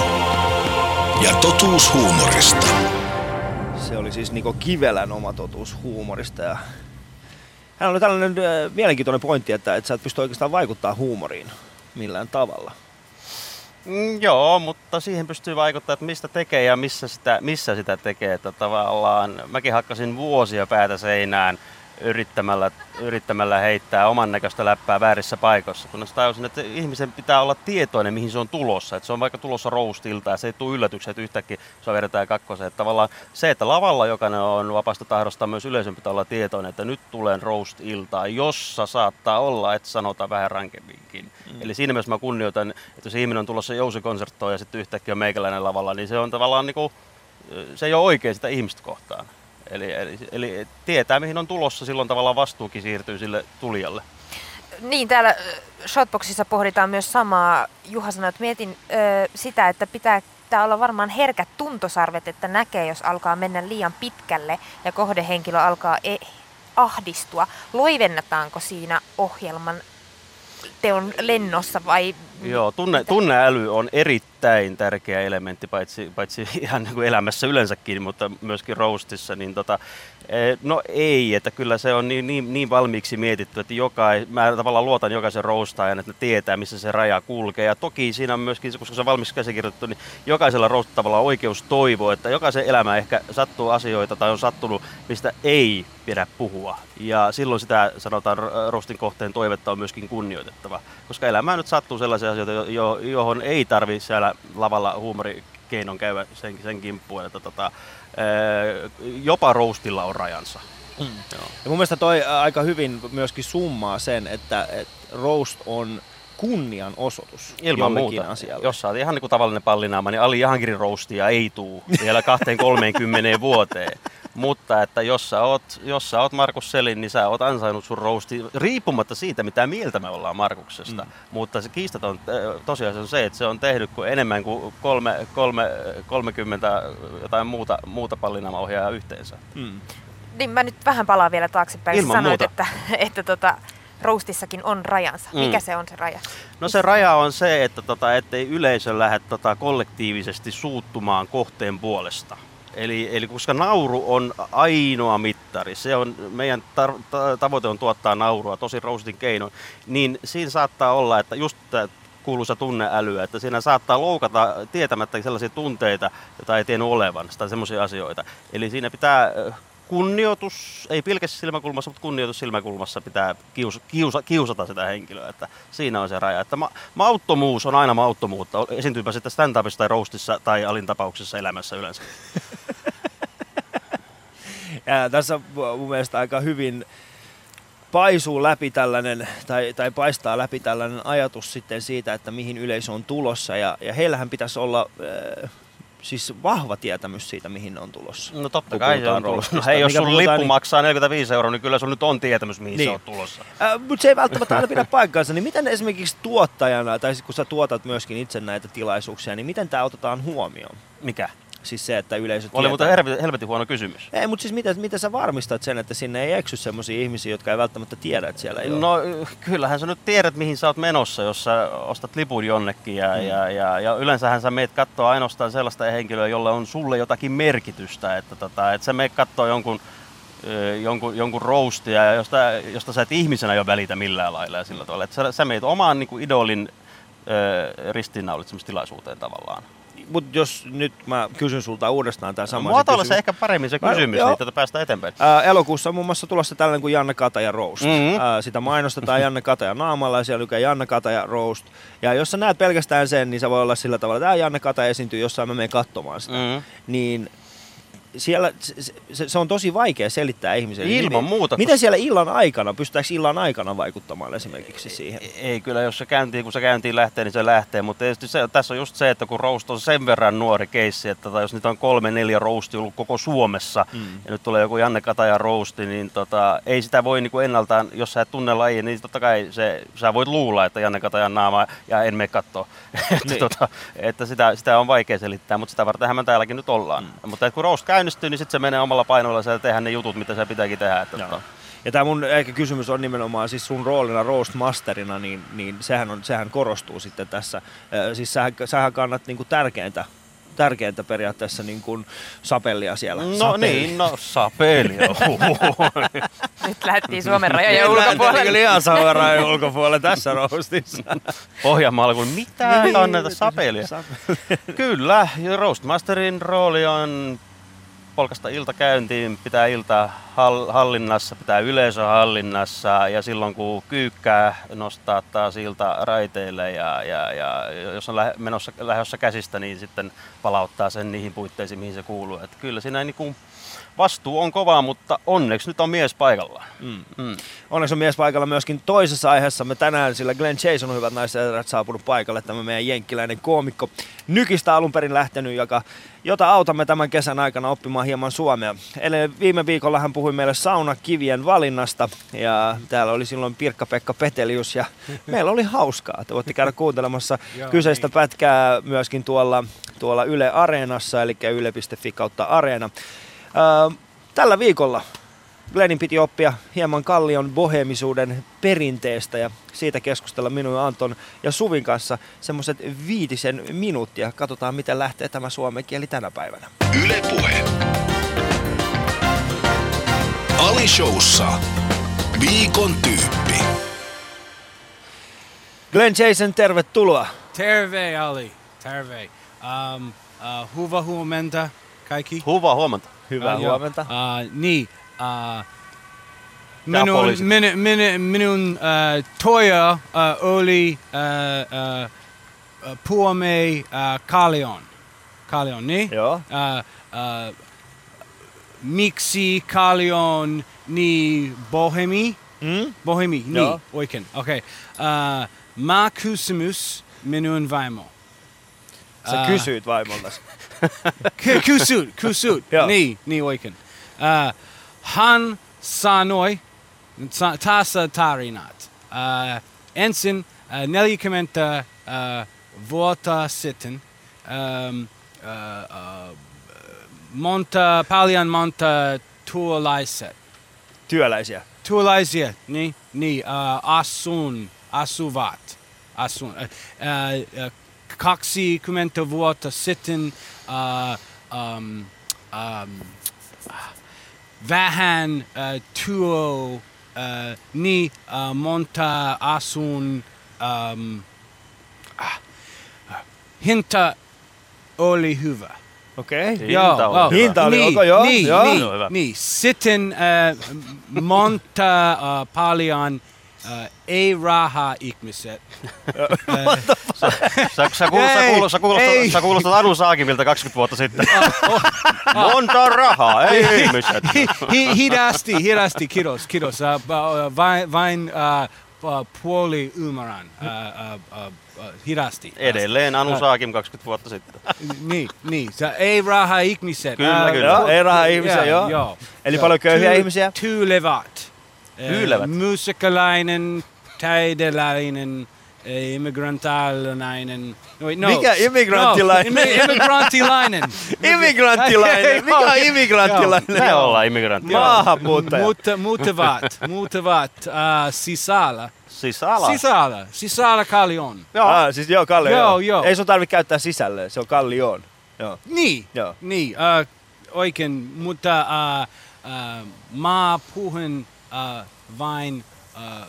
Ja totuus huumorista. Se oli siis Niko Kivelän oma totuus huumorista. Ja hän oli tällainen äh, mielenkiintoinen pointti, että, että sä et pysty oikeastaan vaikuttaa huumoriin millään tavalla. Mm, joo, mutta siihen pystyy vaikuttaa, että mistä tekee ja missä sitä, missä sitä tekee. Että tavallaan mäkin hakkasin vuosia päätä seinään yrittämällä, yrittämällä heittää oman näköistä läppää väärissä paikoissa, kunnes tajusin, että ihmisen pitää olla tietoinen, mihin se on tulossa. Että se on vaikka tulossa roustilta ja se ei tule yllätykset yhtäkkiä, se vedetään kakkoseen. Että tavallaan se, että lavalla jokainen on vapaasta tahdosta, myös yleisön pitää olla tietoinen, että nyt tulen roast-iltaa, jossa saattaa olla, että sanotaan vähän rankemminkin. Mm. Eli siinä mielessä mä kunnioitan, että jos ihminen on tulossa jousikonserttoon ja sitten yhtäkkiä on meikäläinen lavalla, niin se on tavallaan niinku, se ei ole oikein sitä ihmistä kohtaan. Eli, eli, eli tietää, mihin on tulossa, silloin tavallaan vastuukin siirtyy sille tulijalle. Niin, täällä Shotboxissa pohditaan myös samaa. Juha sanoi, että mietin ö, sitä, että pitää tää olla varmaan herkät tuntosarvet, että näkee, jos alkaa mennä liian pitkälle ja kohdehenkilö alkaa e- ahdistua. Loivennetaanko siinä ohjelman teon lennossa vai Joo, tunne, tunneäly on erittäin tärkeä elementti, paitsi, paitsi ihan niin kuin elämässä yleensäkin, mutta myöskin roastissa. Niin tota, eh, no ei, että kyllä se on niin, niin, niin valmiiksi mietitty, että jokai, mä tavallaan luotan jokaisen roastaajan, että ne tietää, missä se raja kulkee. Ja toki siinä on myöskin, koska se on valmiiksi käsikirjoitettu, niin jokaisella roastattavalla on oikeus toivoa, että jokaisen elämä ehkä sattuu asioita tai on sattunut, mistä ei pidä puhua. Ja silloin sitä sanotaan roastin kohteen toivetta on myöskin kunnioitettava, koska elämään nyt sattuu sellaisia asioita, jo- jo, johon ei tarvi siellä lavalla huumorikeinon käydä sen, sen kimppuun, että tota, ää, jopa roastilla on rajansa. Mm. Joo. Ja mun mielestä toi ä, aika hyvin myöskin summaa sen, että, että roast on kunnianosoitus Ilman muuta. asialle. Jos sä oot ihan niin kuin tavallinen pallinaama, niin Ali Jahankirin roastia ei tuu vielä 20-30 vuoteen. Mutta että jos sä, oot, jos sä oot Markus Selin, niin sä oot ansainnut sun roasti riippumatta siitä, mitä mieltä me ollaan Markuksesta. Mm. Mutta se kiistaton äh, tosiasia on se, että se on tehnyt kuin enemmän kuin kolme, kolme, 30 jotain muuta, muuta pallinaamaohjaajaa yhteensä. Mm. Niin mä nyt vähän palaan vielä taaksepäin. Ilman Sanoit, muuta. että, että tota, roastissakin on rajansa. Mm. Mikä se on se raja? No se raja on se, että tota, ettei yleisö lähde tota, kollektiivisesti suuttumaan kohteen puolesta. Eli, eli koska nauru on ainoa mittari, se on, meidän tar- ta- tavoite on tuottaa naurua tosi roustin keinoin, niin siinä saattaa olla, että just tämä kuuluisa tunneälyä, että siinä saattaa loukata tietämättä sellaisia tunteita, joita ei tiennyt olevan, tai semmoisia asioita. Eli siinä pitää kunnioitus, ei pilkässä silmäkulmassa, mutta kunnioitus silmäkulmassa pitää kiusa, kiusa, kiusata sitä henkilöä, että siinä on se raja. Että ma, mauttomuus on aina mauttomuutta, esiintyypä sitten stand-upissa tai roastissa tai alintapauksessa elämässä yleensä. Ja tässä on mun mielestä aika hyvin paisuu läpi tällainen, tai, tai paistaa läpi tällainen ajatus sitten siitä, että mihin yleisö on tulossa. Ja, ja heillähän pitäisi olla äh, siis vahva tietämys siitä, mihin ne on tulossa. No totta kun kai se on tulossa. No hei, jos sun lippu niin- maksaa 45 euroa, niin kyllä sun nyt on tietämys, mihin Niin. se on tulossa. Äh, mutta se ei välttämättä aina pidä paikkaansa. Niin miten esimerkiksi tuottajana, tai kun sä tuotat myöskin itse näitä tilaisuuksia, niin miten tämä otetaan huomioon? Mikä? Siis se, että yleisö Oli tietää- muuten helvetin, huono kysymys. Ei, mutta siis miten, miten sä varmistat sen, että sinne ei eksy sellaisia ihmisiä, jotka ei välttämättä tiedä, että siellä ei ole? No kyllähän sä nyt tiedät, mihin sä oot menossa, jos sä ostat lipun jonnekin. Ja, mm. ja, ja, ja yleensähän sä meet katsoa ainoastaan sellaista henkilöä, jolla on sulle jotakin merkitystä. Että, tota, että sä meet katsoa jonkun, jonkun, jonkun roastia, josta, josta sä et ihmisenä jo välitä millään lailla ja sillä tavalla. Että sä, sä meet omaan niin kuin idolin ö, ristiinnaulitsemistilaisuuteen tavallaan. Mut jos nyt mä kysyn sulta uudestaan tämän saman Muotoilla kysymys. se ehkä paremmin se Mä- kysymys, joo. niin tätä päästään eteenpäin. Ää, elokuussa on muun muassa tulossa tällainen kuin Janne Kataja Roast. Mhm. Ää, sitä mainostetaan Janne Kataja naamalla ja siellä lukee Janne Kataja Roast. Ja jos sä näet pelkästään sen, niin se voi olla sillä tavalla, että "Ää, Janne Kataja esiintyy jossain, mä menen katsomaan sitä. Mm. Niin siellä se, se, on tosi vaikea selittää ihmiselle. Ilman Miten- muuta, Miten siellä illan aikana, pystytäänkö illan aikana vaikuttamaan esimerkiksi siihen? Ei kyllä, jos se käyntiin, kun se käyntiin lähtee, niin se lähtee. Mutta tietysti se, tässä on just se, että kun roast on sen verran nuori keissi, että tota, jos niitä on kolme, neljä roasti ollut koko Suomessa, mm. ja nyt tulee joku Janne Kataja roasti, niin tota, ei sitä voi niinku ennaltaan, jos sä et tunne lajia, niin totta kai se, sä voit luulla, että Janne Katajan naama ja en mene katsoa. että, Niin. tota, että sitä, sitä, on vaikea selittää, mutta sitä vartenhan me täälläkin nyt ollaan. Mm. Mutta kun roast käynnistyy, niin sitten se menee omalla painolla ja tehdään ne jutut, mitä se pitääkin tehdä. Että, tota, Ja tämä mun ehkä kysymys on nimenomaan siis sun roolina roastmasterina, niin, niin sehän, on, sehän korostuu sitten tässä. Siis sähän, sähän kannat niinku tärkeintä, tärkeintä periaatteessa niin kuin sapellia siellä. No Sapeli. niin, no sapeli. Nyt lähdettiin Suomen rajojen ulkopuolelle. ihan Suomen rajojen ulkopuolelle tässä roastissa. Pohjanmaalla, kun mitä Niin. kannata sapelia. Kyllä, Roastmasterin rooli on polkasta ilta käyntiin, pitää ilta hall- hallinnassa, pitää yleisö hallinnassa ja silloin kun kyykkää nostaa taas ilta raiteille ja, ja, ja jos on menossa lähdössä käsistä, niin sitten palauttaa sen niihin puitteisiin, mihin se kuuluu. Että kyllä siinä niin vastuu on kova, mutta onneksi nyt on mies paikallaan. Mm. Mm. Onneksi on mies paikalla myöskin toisessa aiheessa. Me tänään, sillä Glenn Chase on hyvät naiset ja saapunut paikalle. Tämä meidän jenkkiläinen koomikko Nykistä alun perin lähtenyt, joka, jota autamme tämän kesän aikana oppimaan hieman suomea. Eli viime viikolla hän puhui meille saunakivien valinnasta ja täällä oli silloin Pirkka-Pekka Petelius ja meillä oli hauskaa. Te voitte käydä kuuntelemassa kyseistä niin. pätkää myöskin tuolla, tuolla Yle Areenassa, eli yle.fi kautta Areena. Öö, tällä viikolla Glennin piti oppia hieman kallion bohemisuuden perinteestä ja siitä keskustella minun ja Anton ja Suvin kanssa semmoiset viitisen minuuttia. Katsotaan, miten lähtee tämä suomen kieli tänä päivänä. Yle Puhe. Ali Showssa. Viikon tyyppi. Glenn Jason, tervetuloa. Terve Ali, terve. Um, uh, huva huomenta kaikki. Hyvää huomenta. Hyvää Uh, huomenta. Uh, niin, uh, minun, poliisi. min, min, minun uh, toja uh, oli uh, uh, puome uh, Kalion. Kalion, niin? Joo. Uh, uh, miksi Kalion niin bohemi? Mm? Bohemi, niin, Joo. oikein. Okei. Okay. Uh, mä kysymys minun vaimo. Sä kysyit vaimoltasi. Kysyt, kysyt. Joo. niin, niin oikein. Uh, hän sanoi ta- tässä tarinat. Uh, ensin uh, 40 uh, vuotta sitten um, uh, uh, monta, paljon monta tuolaiset. Työläisiä. Tuolaisia, niin, niin uh, asun, asuvat. Asun. Uh, uh, 20 vuotta sitten uh, um, um, vähän uh, tuo uh, niin uh, monta asun um, ah, uh, hinta oli hyvä. Okei. Okay. Hinta oli hyvä. Hinta oli, niin, onko joo? Niin, joo. niin, Joo, hyvä. niin. Sitten äh, monta äh, paljon äh, ei rahaa ihmiset. Sä, sä, sä, kuulostat, Ei, sä, kuulostat, sä, ei. sä kuulostat Anu Saakimilta 20 vuotta sitten. Monta rahaa, ei ihmiset. Hi, hi, hidasti, hidasti, kiitos, kiitos. Uh, uh, vain vain uh, uh, puoli ymmärrän. Uh, uh, uh, uh, hidasti. Edelleen Anu Äh, Saakim 20 vuotta sitten. Niin, niin. Se ei rahaa ihmiset. Kyllä, Äh, kyllä. Joo, ei rahaa ihmisiä, joo. joo. Eli joo. paljon köyhiä ihmisiä? Tyylevät. Äh, Tyylevät. Muusikalainen, taidelainen, äh, immigrantaalainen. Wait, no. Mikä immigrantilainen? No, immi- immigrantilainen. Immigrantilainen. Mikä on immigrantilainen? Me ollaan immigrantteja. Maahanmuuttaja. Mutta muutavat, muutavat uh, sisällä. Siis ala. Sisällä, sisällä kallion. Joo. Ah, siis joo, Kalli, Joo, joo. Ei sun tarvitse käyttää sisälle, se on Kallioon. Joo. Niin, Joo. niin uh, oikein, mutta uh, uh, mä puhun uh, vain uh,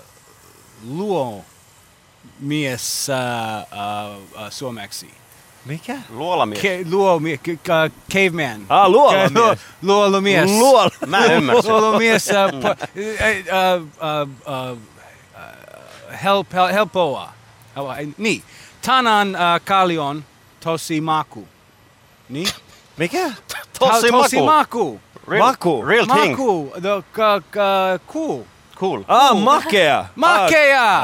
luo mies uh, uh, uh, suomeksi. Mikä? Luolamies. Ke, luomie, k, k, caveman. Ah, luolamies. Luolamies. Luol. Mä ymmärsin. Luolamies. Uh, po- uh, uh, uh, uh, help, hel, helpoa. Uh, niin. Tänään uh, Kalion tosi maku. Niin? Mikä? Tosi tosi maku. Maku. Real, Maku. Real thing. Maku. The, k, k, cool. Cool. Ah, makea. Makea!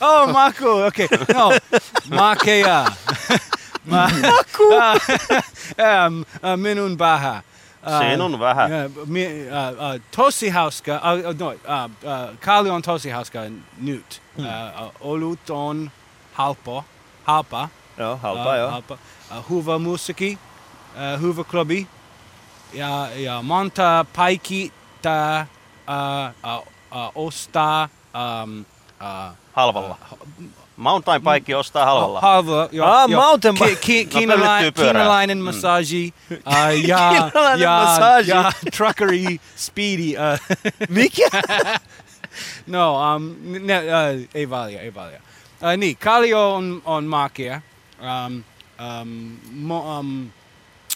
oh, maku. Okay. No, makea. Ma- maku. um, uh, minun baha. Uh, Sinun vähän. Uh, mi, uh, uh, tosi hauska. Uh, no, uh, uh, Kali on tosi hauska nyt. Uh, uh, olut on halpo. Halpa. Joo, halpaa joo. halpa. Uh, huva musiikki. Uh, huva klubi. Ja, ja monta paikita uh, uh, ostaa um, uh, Halvalla. Mountain bike ostaa halvalla. Halva, jo, Ah, jo. mountain Ki, bike. ki, No, kiinalai, pölyttyy pyörää. kiinalainen Mm. massaaji uh, ja, Kiinalainen ja, massaaji. ja truckery speedy. Uh, Mikä? no, um, ne, uh, ei valia, ei valia. Uh, niin, Kallio on, on makea. Um, um, mo, um,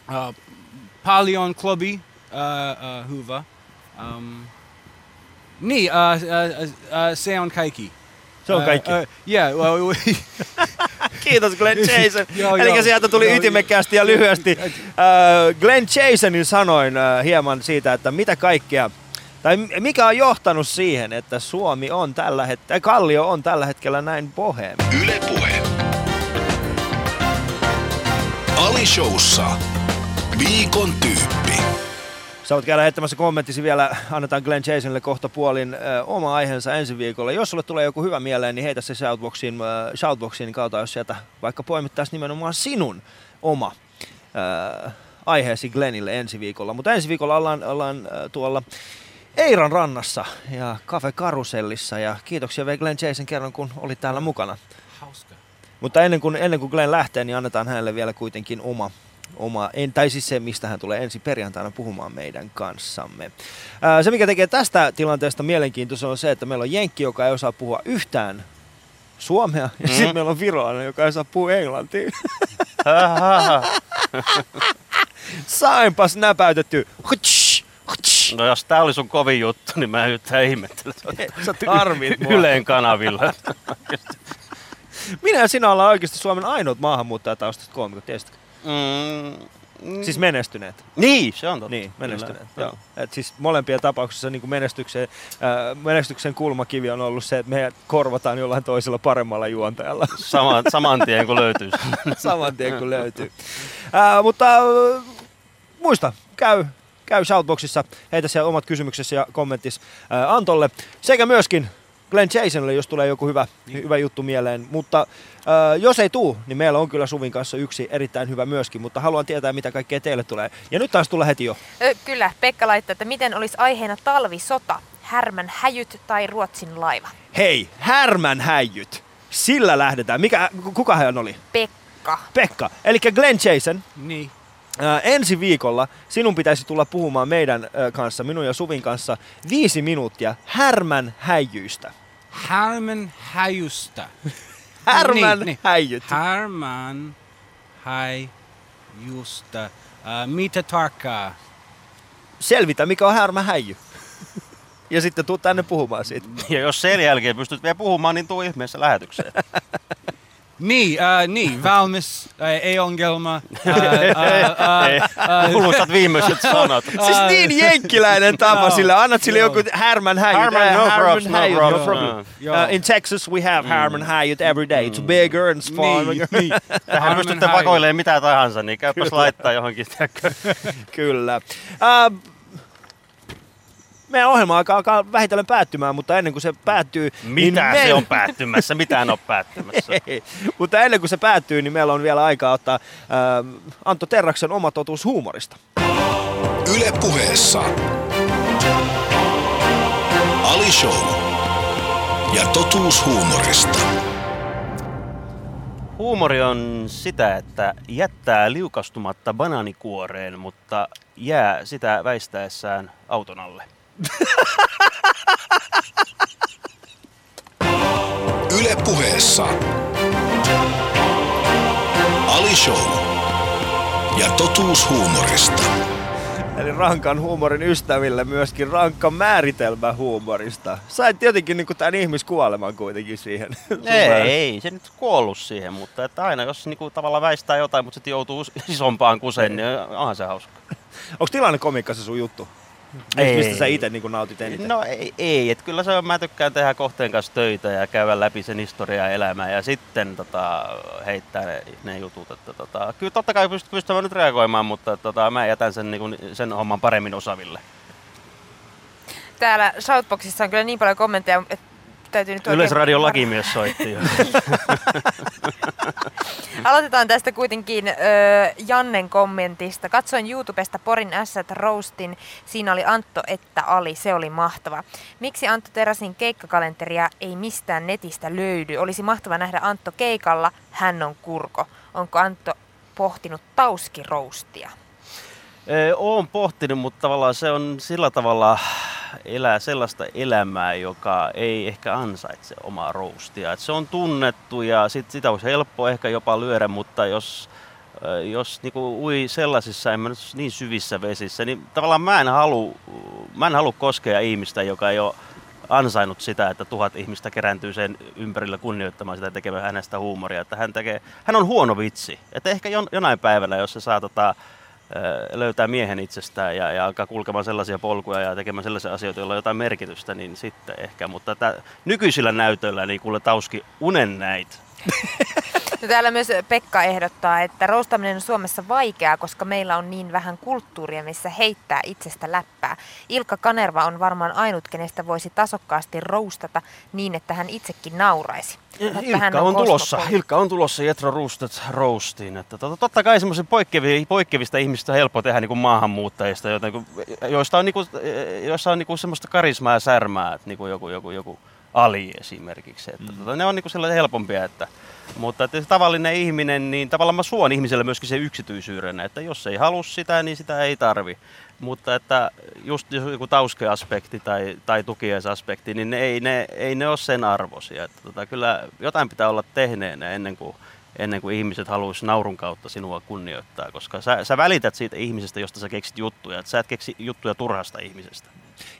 uh, paljon klubi uh, uh, hyvä. Um, niin, uh, uh, uh, uh, se on kaikki. Se on kaikki. Uh, uh, yeah, well, Kiitos Glenn Jason. Joo, Eli joo. sieltä tuli Joo, ytimekkäästi ja lyhyesti. Äh, Glenn Jasonin sanoin äh, hieman siitä, että mitä kaikkea, tai mikä on johtanut siihen, että Suomi on tällä hetkellä, Kallio on tällä hetkellä näin boheemi. Yle Puhe. Ali Showssa. Viikon tyyppi. Sä voit käydä heittämässä kommenttisi vielä, annetaan Glenn Jasonille kohta puolin ö, oma aiheensa ensi viikolla. Jos sulle tulee joku hyvä mieleen, niin heitä se shoutboxiin, ö, shoutboxiin kautta, jos sieltä vaikka poimittaisi nimenomaan sinun oma ö, aiheesi Glennille ensi viikolla. Mutta ensi viikolla ollaan, ollaan ö, tuolla Eiran rannassa ja Cafe Karusellissa ja kiitoksia vielä Glenn Jason kerran, kun oli täällä mukana. hauska. Mutta ennen kuin, ennen kuin Glenn lähtee, niin annetaan hänelle vielä kuitenkin oma, oma en, tai siis se, mistä hän tulee ensi perjantaina puhumaan meidän kanssamme. Ää, se, mikä tekee tästä tilanteesta mielenkiintoista, on se, että meillä on Jenkki, joka ei osaa puhua yhtään suomea, ja mm. sitten meillä on virolainen, joka ei osaa puhua englantia. Sainpas näpäytetty. Hutsch, hutsch. No jos tää oli sun kovin juttu, niin mä yhtään ihmettelen. Sä tarvit mua. Yleen kanavilla. Minä ja sinä ollaan oikeasti Suomen ainoat maahanmuuttajataustaiset koomikot, tiesitkö? Mm, Siis menestyneet. niin, se on totta. Niin, menestyneet. Kyllä, Joo. Et siis molempien tapauksessa niin menestyksen, ää, menestyksen kulmakivi on ollut se, että me korvataan jollain toisella paremmalla juontajalla Saman, saman tien kun löytyy. saman tien kun löytyy. Ää, mutta ää, muista, käy, käy Shoutboxissa, heitä siellä omat kysymyksesi ja kommenttis ää, Antolle sekä myöskin Glenn Jasonille, jos tulee joku hyvä, hyvä juttu mieleen. Mutta ää, jos ei tuu, niin meillä on kyllä Suvin kanssa yksi erittäin hyvä myöskin, mutta haluan tietää, mitä kaikkea teille tulee. Ja nyt taas tulla heti jo. Ö, kyllä, Pekka laittaa, että miten olisi aiheena talvisota, härmän häjyt tai Ruotsin laiva. Hei, härmän häijyt. Sillä lähdetään. Mikä, kuka hän oli? Pekka. Pekka. Eli Glenn Jason. Niin. Ää, ensi viikolla sinun pitäisi tulla puhumaan meidän ää, kanssa, minun ja Suvin kanssa, viisi minuuttia härmän häijyistä. Härmän häjusta. Härmän Niin, niin. häijyt. Härmän häjusta. Uh, mitä tarkkaa? Selvitä, mikä on härmän häijy. ja sitten tuu tänne puhumaan siitä. Ja jos sen jälkeen pystyt vielä puhumaan, niin tuu ihmeessä lähetykseen. Niin, uh, niin, valmis, uh, ei ongelma. Uh, uh, uh, uh, Kuuluisat viimeiset sanat. Siis niin jenkkiläinen tapa Joo. sille. Annat sille joku härmän häijyt. Härmän, Ää, no härmän no häijyt, probs. problem. Uh, in Texas we have härmän häijyt every day. It's bigger and smaller. niin, niin. Tähän pystytte vakoilemaan mitä tahansa, niin käypäs laittaa johonkin. Kyllä. Uh, meidän ohjelma alkaa, alkaa vähitellen päättymään, mutta ennen kuin se päättyy... Mitä niin se me- on päättymässä? Mitään on päättymässä. Mutta ennen kuin se päättyy, niin meillä on vielä aikaa ottaa uh, Antto Terraksen oma totuus huumorista. Yle Puheessa. Ali Show. Ja totuus huumorista. Huumori on sitä, että jättää liukastumatta banaanikuoreen, mutta jää sitä väistäessään auton alle. Yle Puheessa. Ali Show. Ja totuus huumorista. Eli rankan huumorin ystäville myöskin rankka määritelmä huumorista. Sait jotenkin niin tämän ihmiskuoleman kuitenkin siihen. Ei, ei, se nyt kuollut siihen, mutta että aina jos niinku tavallaan väistää jotain, mutta sitten joutuu isompaan kuseen, niin onhan se hauska. Onko tilanne komikka se sun juttu? Ei. Mistä sä itse niin nautit eniten? No ei, ei että kyllä se on, mä tykkään tehdä kohteen kanssa töitä ja käydä läpi sen historiaa ja elämää ja sitten tota, heittää ne, ne jutut. Että, tota, kyllä totta kai pyst, pystyn nyt reagoimaan, mutta tota, mä jätän sen, niin kuin, sen homman paremmin osaville. Täällä Shoutboxissa on kyllä niin paljon kommentteja, että täytyy nyt Yleisradion lakimies soitti jo. Aloitetaan tästä kuitenkin ö, Jannen kommentista. Katsoin YouTubesta Porin Ässät Roastin. Siinä oli Antto että Ali. Se oli mahtava. Miksi Antto Terasin keikkakalenteria ei mistään netistä löydy? Olisi mahtava nähdä Antto keikalla. Hän on kurko. Onko Antto pohtinut tauskiroustia? Ee, Oon pohtinut, mutta tavallaan se on sillä tavalla elää sellaista elämää, joka ei ehkä ansaitse omaa roustia. Et se on tunnettu ja sit, sitä olisi helppo ehkä jopa lyödä, mutta jos, ö, jos niinku ui sellaisissa, en mä nyt niin syvissä vesissä, niin tavallaan mä en halua, mä en halua koskea ihmistä, joka ei ole ansainnut sitä, että tuhat ihmistä kerääntyy sen ympärillä kunnioittamaan sitä ja tekemään hänestä huumoria. Että hän, tekee, hän on huono vitsi. Että ehkä jon, jonain päivänä, jos se saa tota, löytää miehen itsestään ja, ja alkaa kulkemaan sellaisia polkuja ja tekemään sellaisia asioita, joilla on jotain merkitystä, niin sitten ehkä. Mutta tää, nykyisillä näytöillä niin kuule Tauski unen näit. No täällä myös Pekka ehdottaa, että roustaminen on Suomessa vaikeaa, koska meillä on niin vähän kulttuuria, missä heittää itsestä läppää. Ilkka Kanerva on varmaan ainut, kenestä voisi tasokkaasti roustata niin, että hän itsekin nauraisi. Mutta hän Ilkka on, tulossa. Ilkka on tulossa Jetro Roostet roastiin. Että tota, totta kai semmoisen poikkeavista, poikkeavista ihmistä on helppo tehdä niin kuin maahanmuuttajista, joita, niin kuin, joista on, niin kuin, joissa on niin kuin semmoista karismaa ja särmää, että niin kuin joku, joku, joku Ali esimerkiksi. Että, tota, ne on niin sellaisia helpompia, että, mutta että se tavallinen ihminen, niin tavallaan mä suon ihmiselle myöskin se yksityisyyden, että jos ei halua sitä, niin sitä ei tarvi. Mutta että just joku tauskeaspekti tai, tai tukiesaspekti, niin ne ei, ne, ei ne ole sen arvoisia. Että tota, kyllä jotain pitää olla tehneenä ennen kuin, ennen kuin ihmiset haluaisi naurun kautta sinua kunnioittaa, koska sä, sä välität siitä ihmisestä, josta sä keksit juttuja. Että sä et keksi juttuja turhasta ihmisestä.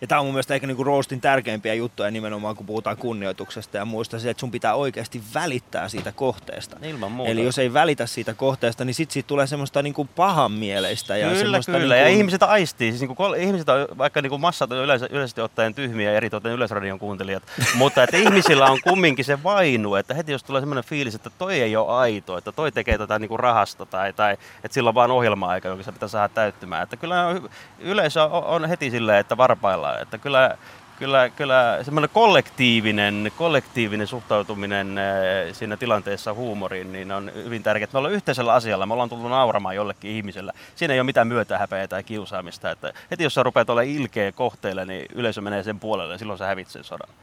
Ja tämä on mun mielestä ehkä niinku roastin tärkeimpiä juttuja nimenomaan, kun puhutaan kunnioituksesta ja muista se, että sun pitää oikeasti välittää siitä kohteesta. Ilman muuta. Eli jos ei välitä siitä kohteesta, niin sit siitä tulee semmoista niinku pahanmieleistä. Ja kyllä, semmoista kyllä. Niinku, Ja ihmiset aistii. Siis niinku, kol- ihmiset on, vaikka niinku massat on yleensä, yleisesti ottaen tyhmiä, eritoten Yleisradion kuuntelijat, mutta että ihmisillä on kumminkin se vainu, että heti jos tulee semmoinen fiilis, että toi ei ole aito, että toi tekee tätä niinku rahasta tai, tai että sillä on vaan ohjelma-aika, jonka se pitää saada täyttymään. Että kyllä yleisö on, heti silleen, että varpaillaan, että kyllä Kyllä, kyllä semmoinen kollektiivinen, kollektiivinen suhtautuminen eh, siinä tilanteessa huumoriin niin on hyvin tärkeää. Me ollaan yhteisellä asialla, me ollaan tullut nauramaan jollekin ihmisellä. Siinä ei ole mitään myötähäpeä tai kiusaamista. Että heti jos sä rupeat olla ilkeä kohteelle, niin yleisö menee sen puolelle ja silloin sä hävit sen sodan,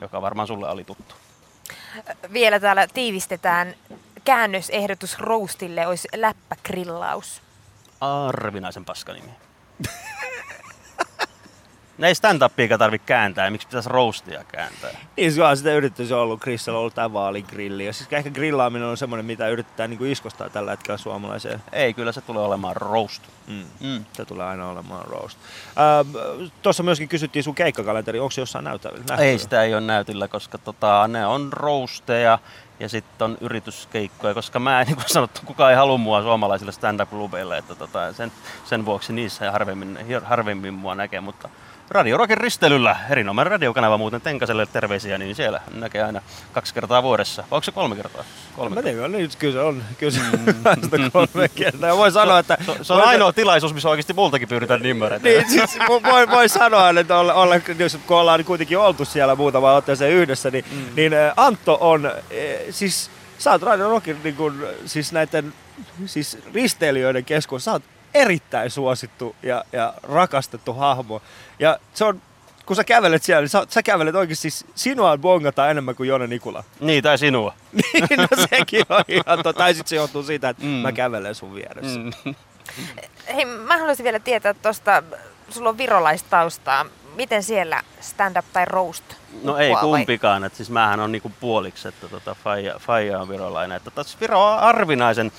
joka varmaan sulle oli tuttu. Vielä täällä tiivistetään. Käännösehdotus roastille olisi läppägrillaus. Arvinaisen paskanimi. Ne ei stand-upia tarvitse kääntää, miksi pitäisi roastia kääntää? Niin se on sitä yritetty, se on ollut Chrisilla on ollut tämä vaaligrilli. Ja siis ehkä grillaaminen on semmoinen, mitä yritetään niinku iskostaa tällä hetkellä suomalaiseen. Ei, kyllä se tulee olemaan roast. Mm. Mm. Se tulee aina olemaan roast. Ähm, Tuossa myöskin kysyttiin sun keikkakalenteri, onko se jossain näyttävillä? Ei sitä ei ole näytillä, koska tota, ne on roasteja ja sitten on yrityskeikkoja, koska mä en, niin kuin sanottu, kukaan ei halua mua suomalaisille stand-up-klubeille, että tota, sen, sen vuoksi niissä harvemmin, harvemmin mua näkee, mutta Radio Rockin risteilyllä, erinomainen radiokanava muuten Tenkaselle terveisiä, niin siellä näkee aina kaksi kertaa vuodessa. Vai onko se kolme kertaa? Kolme Mä kertaa. tiedän, niin, kyllä se on. Kyllä se sitä kolme kertaa. Ja voi sanoa, että... Se, se on ainoa tilaisuus, missä oikeasti multakin pyydetään nimmereitä. Niin, siis vo- voi, voi sanoa, että olla, olla, jos, kun ollaan kuitenkin oltu siellä muutama otteeseen yhdessä, niin, mm. niin Antto on, siis sä oot Radio Rockin niin kun, siis näiden siis risteilijöiden keskuudessa, sä oot erittäin suosittu ja, ja rakastettu hahmo. Ja se on, kun sä kävelet siellä, niin sä, sä kävelet oikein siis, sinua bongataan enemmän kuin Jone Nikula. Niin, tai sinua. niin, no sekin on ihan totta. Tai sitten se johtuu siitä, että Mm. mä kävelen sun vieressä. Mm. Hei, mä haluaisin vielä tietää tuosta, sulla on virolaistaustaa. Miten siellä stand-up tai roast? No ei uppoaa vai- kumpikaan, että siis mähän on niinku puoliksi, että tota Faija, Faija on virolainen. Että tässä Viro on arvinaisen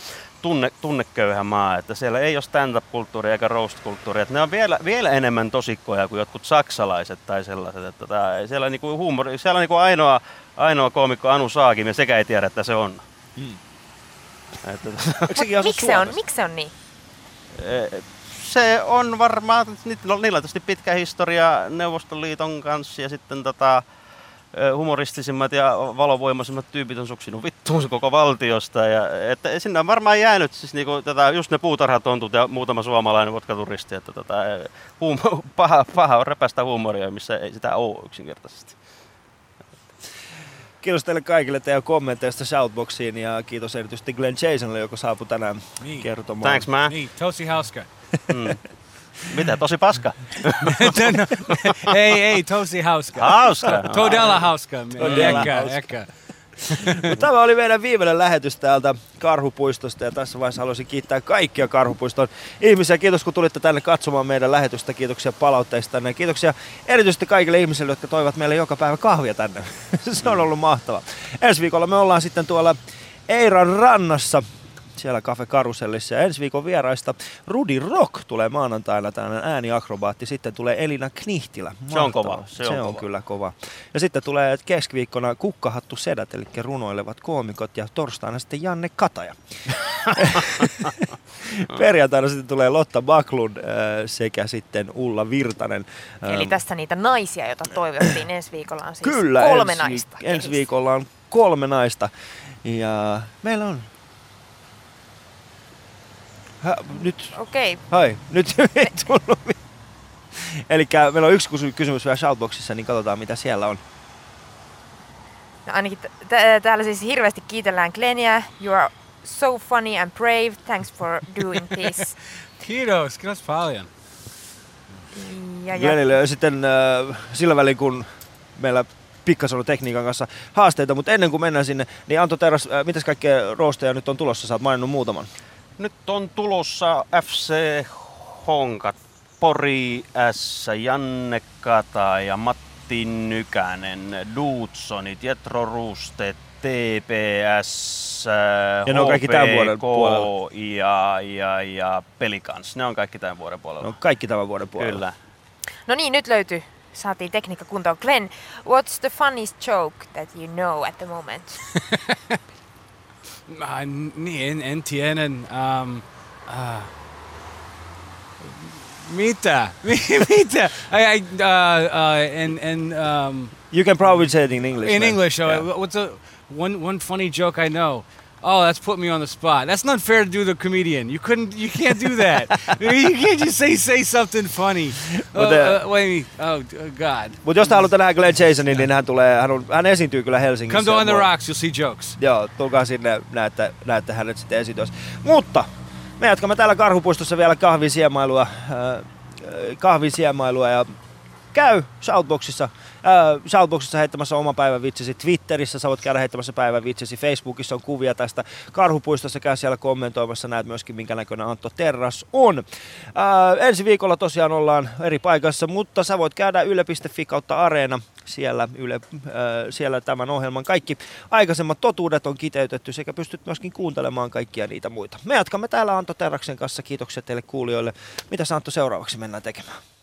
tunne, tunneköyhä maa, että siellä ei ole stand-up-kulttuuria eikä roast-kulttuuria. Että ne on vielä, vielä enemmän tosikkoja kuin jotkut saksalaiset tai sellaiset. Että tää, siellä, niinku huumori, siellä on niinku ainoa, ainoa koomikko Anu Saakim ja sekä ei tiedä, että se on. Hmm. Että, Miksi se, on, miksi se on niin? Eh, se on varmaan, ni- no, niillä on tietysti pitkä historia Neuvostoliiton kanssa ja sitten tota, eh, humoristisimmat ja valovoimaisimmat tyypit on suksinut vittuun koko valtiosta. Ja, että sinne on varmaan jäänyt siis niinku, tätä, just ne puutarhatontut ja muutama suomalainen vodka-turisti. Että tota, eh, huum, paha, paha on repästä huumoria, missä ei sitä ole yksinkertaisesti. Kiitos teille kaikille teidän kommenteista Shoutboxiin ja kiitos erityisesti Glenn Jasonille, joka saapui tänään Niin. kertomaan. Thanks man. Niin, Tosi hauska. Mm. Mitä, tosi paska? No, ei, ei, tosi hauska. Hauska. Todella hauska. Todella hauska. ehkä. Tämä oli meidän viimeinen lähetys täältä Karhupuistosta ja tässä vaiheessa haluaisin kiittää kaikkia Karhupuiston ihmisiä. Kiitos kun tulitte tänne katsomaan meidän lähetystä. Kiitoksia palautteista ja kiitoksia erityisesti kaikille ihmisille, jotka toivat meille joka päivä kahvia tänne. Se on ollut mahtava. Ensi viikolla me ollaan sitten tuolla Eiran rannassa siellä Cafe Karusellissa. Ja ensi viikon vieraista Rudi Rock tulee maanantaina, tällainen ääniakrobaatti. Sitten tulee Elina Knihtilä. Se on Mahtava. kova, se on se on kova. kyllä kova. Ja sitten tulee keskiviikkona Kukkahattu Sedät, eli runoilevat koomikot. Ja torstaina sitten Janne Kataja. Perjantaina sitten tulee Lotta Baklund äh, sekä sitten Ulla Virtanen. Eli Ähm, tässä niitä naisia, joita toivottiin ensi viikolla on siis Kyllä, kolme ensi, naista. ensi viikolla on kolme naista. Ja meillä on... Hä, nyt, Okei, hai, nyt ei tullut Eli meillä on yksi kysy- kysymys vielä Shoutboxissa, niin katsotaan mitä siellä on. no ainakin t- t- täällä siis hirveästi kiitellään Glenia. You are so funny and brave. Thanks for doing this. Kiitos, kiitos paljon. Ja, ja, Glenille ja sitten äh, sillä välin, kun meillä pikkasen ollut tekniikan kanssa haasteita, mutta ennen kuin mennään sinne, niin Anto Teras, äh, mitäs kaikkea roosteja nyt on tulossa? Sä oot maininnut muutaman. Nyt on tulossa FC Honkat, Pori S, Janne Kata ja Matti Nykänen, Duutsonit, Jetro Ruste, TPS, Ja ne on kaikki tämän vuoden puolella. ja, ja, ja Pelikans. Ne on kaikki tämän vuoden puolella. No kaikki tämän vuoden puolella. Kyllä. no niin, nyt löytyy. Saatiin tekniikka kuntoon. Glenn, what's the funniest joke that you know at the moment? Ah, niin, en. Um, uh, mitä? mitä? I, I, uh, uh, en, en, um, You can probably say it in English. in man. English, uh, Yeah. what's a one one funny joke I know? Oh, that's put me on the spot. That's not fair to do the comedian. You couldn't. You can't do that. you can't just say say something funny. But, Uh, uh, uh, wait, oh uh, God! Mutta jos te haluatte nähdä Glenn Jasonin, niin hän, tulee, hän, on, hän esiintyy kyllä Helsingissä. Come to On the Rocks. You'll see jokes. Joo, tulkaa sinne, näette, näette hänet sitten esityössä. Mutta me jatkamme täällä Karhupuistossa vielä kahvin siemailua, äh, kahvin siemailua ja käy Shoutboxissa, äh, Shoutboxissa heittämässä oma päivän. Twitterissä sä voit käydä heittämässä päivän. Facebookissa on kuvia tästä Karhupuistossa. Käy siellä kommentoimassa. Näet myöskin minkä näköinen Antto Terras on. Äh, ensi viikolla tosiaan ollaan eri paikassa, mutta sä voit käydä yle.fi kautta areena. Siellä, yle, äh, siellä tämän ohjelman kaikki aikaisemmat totuudet on kiteytetty sekä pystyt myöskin kuuntelemaan kaikkia niitä muita. Me jatkamme täällä Antto Terraksen kanssa. Kiitoksia teille kuulijoille. Mitä Antto seuraavaksi mennään tekemään?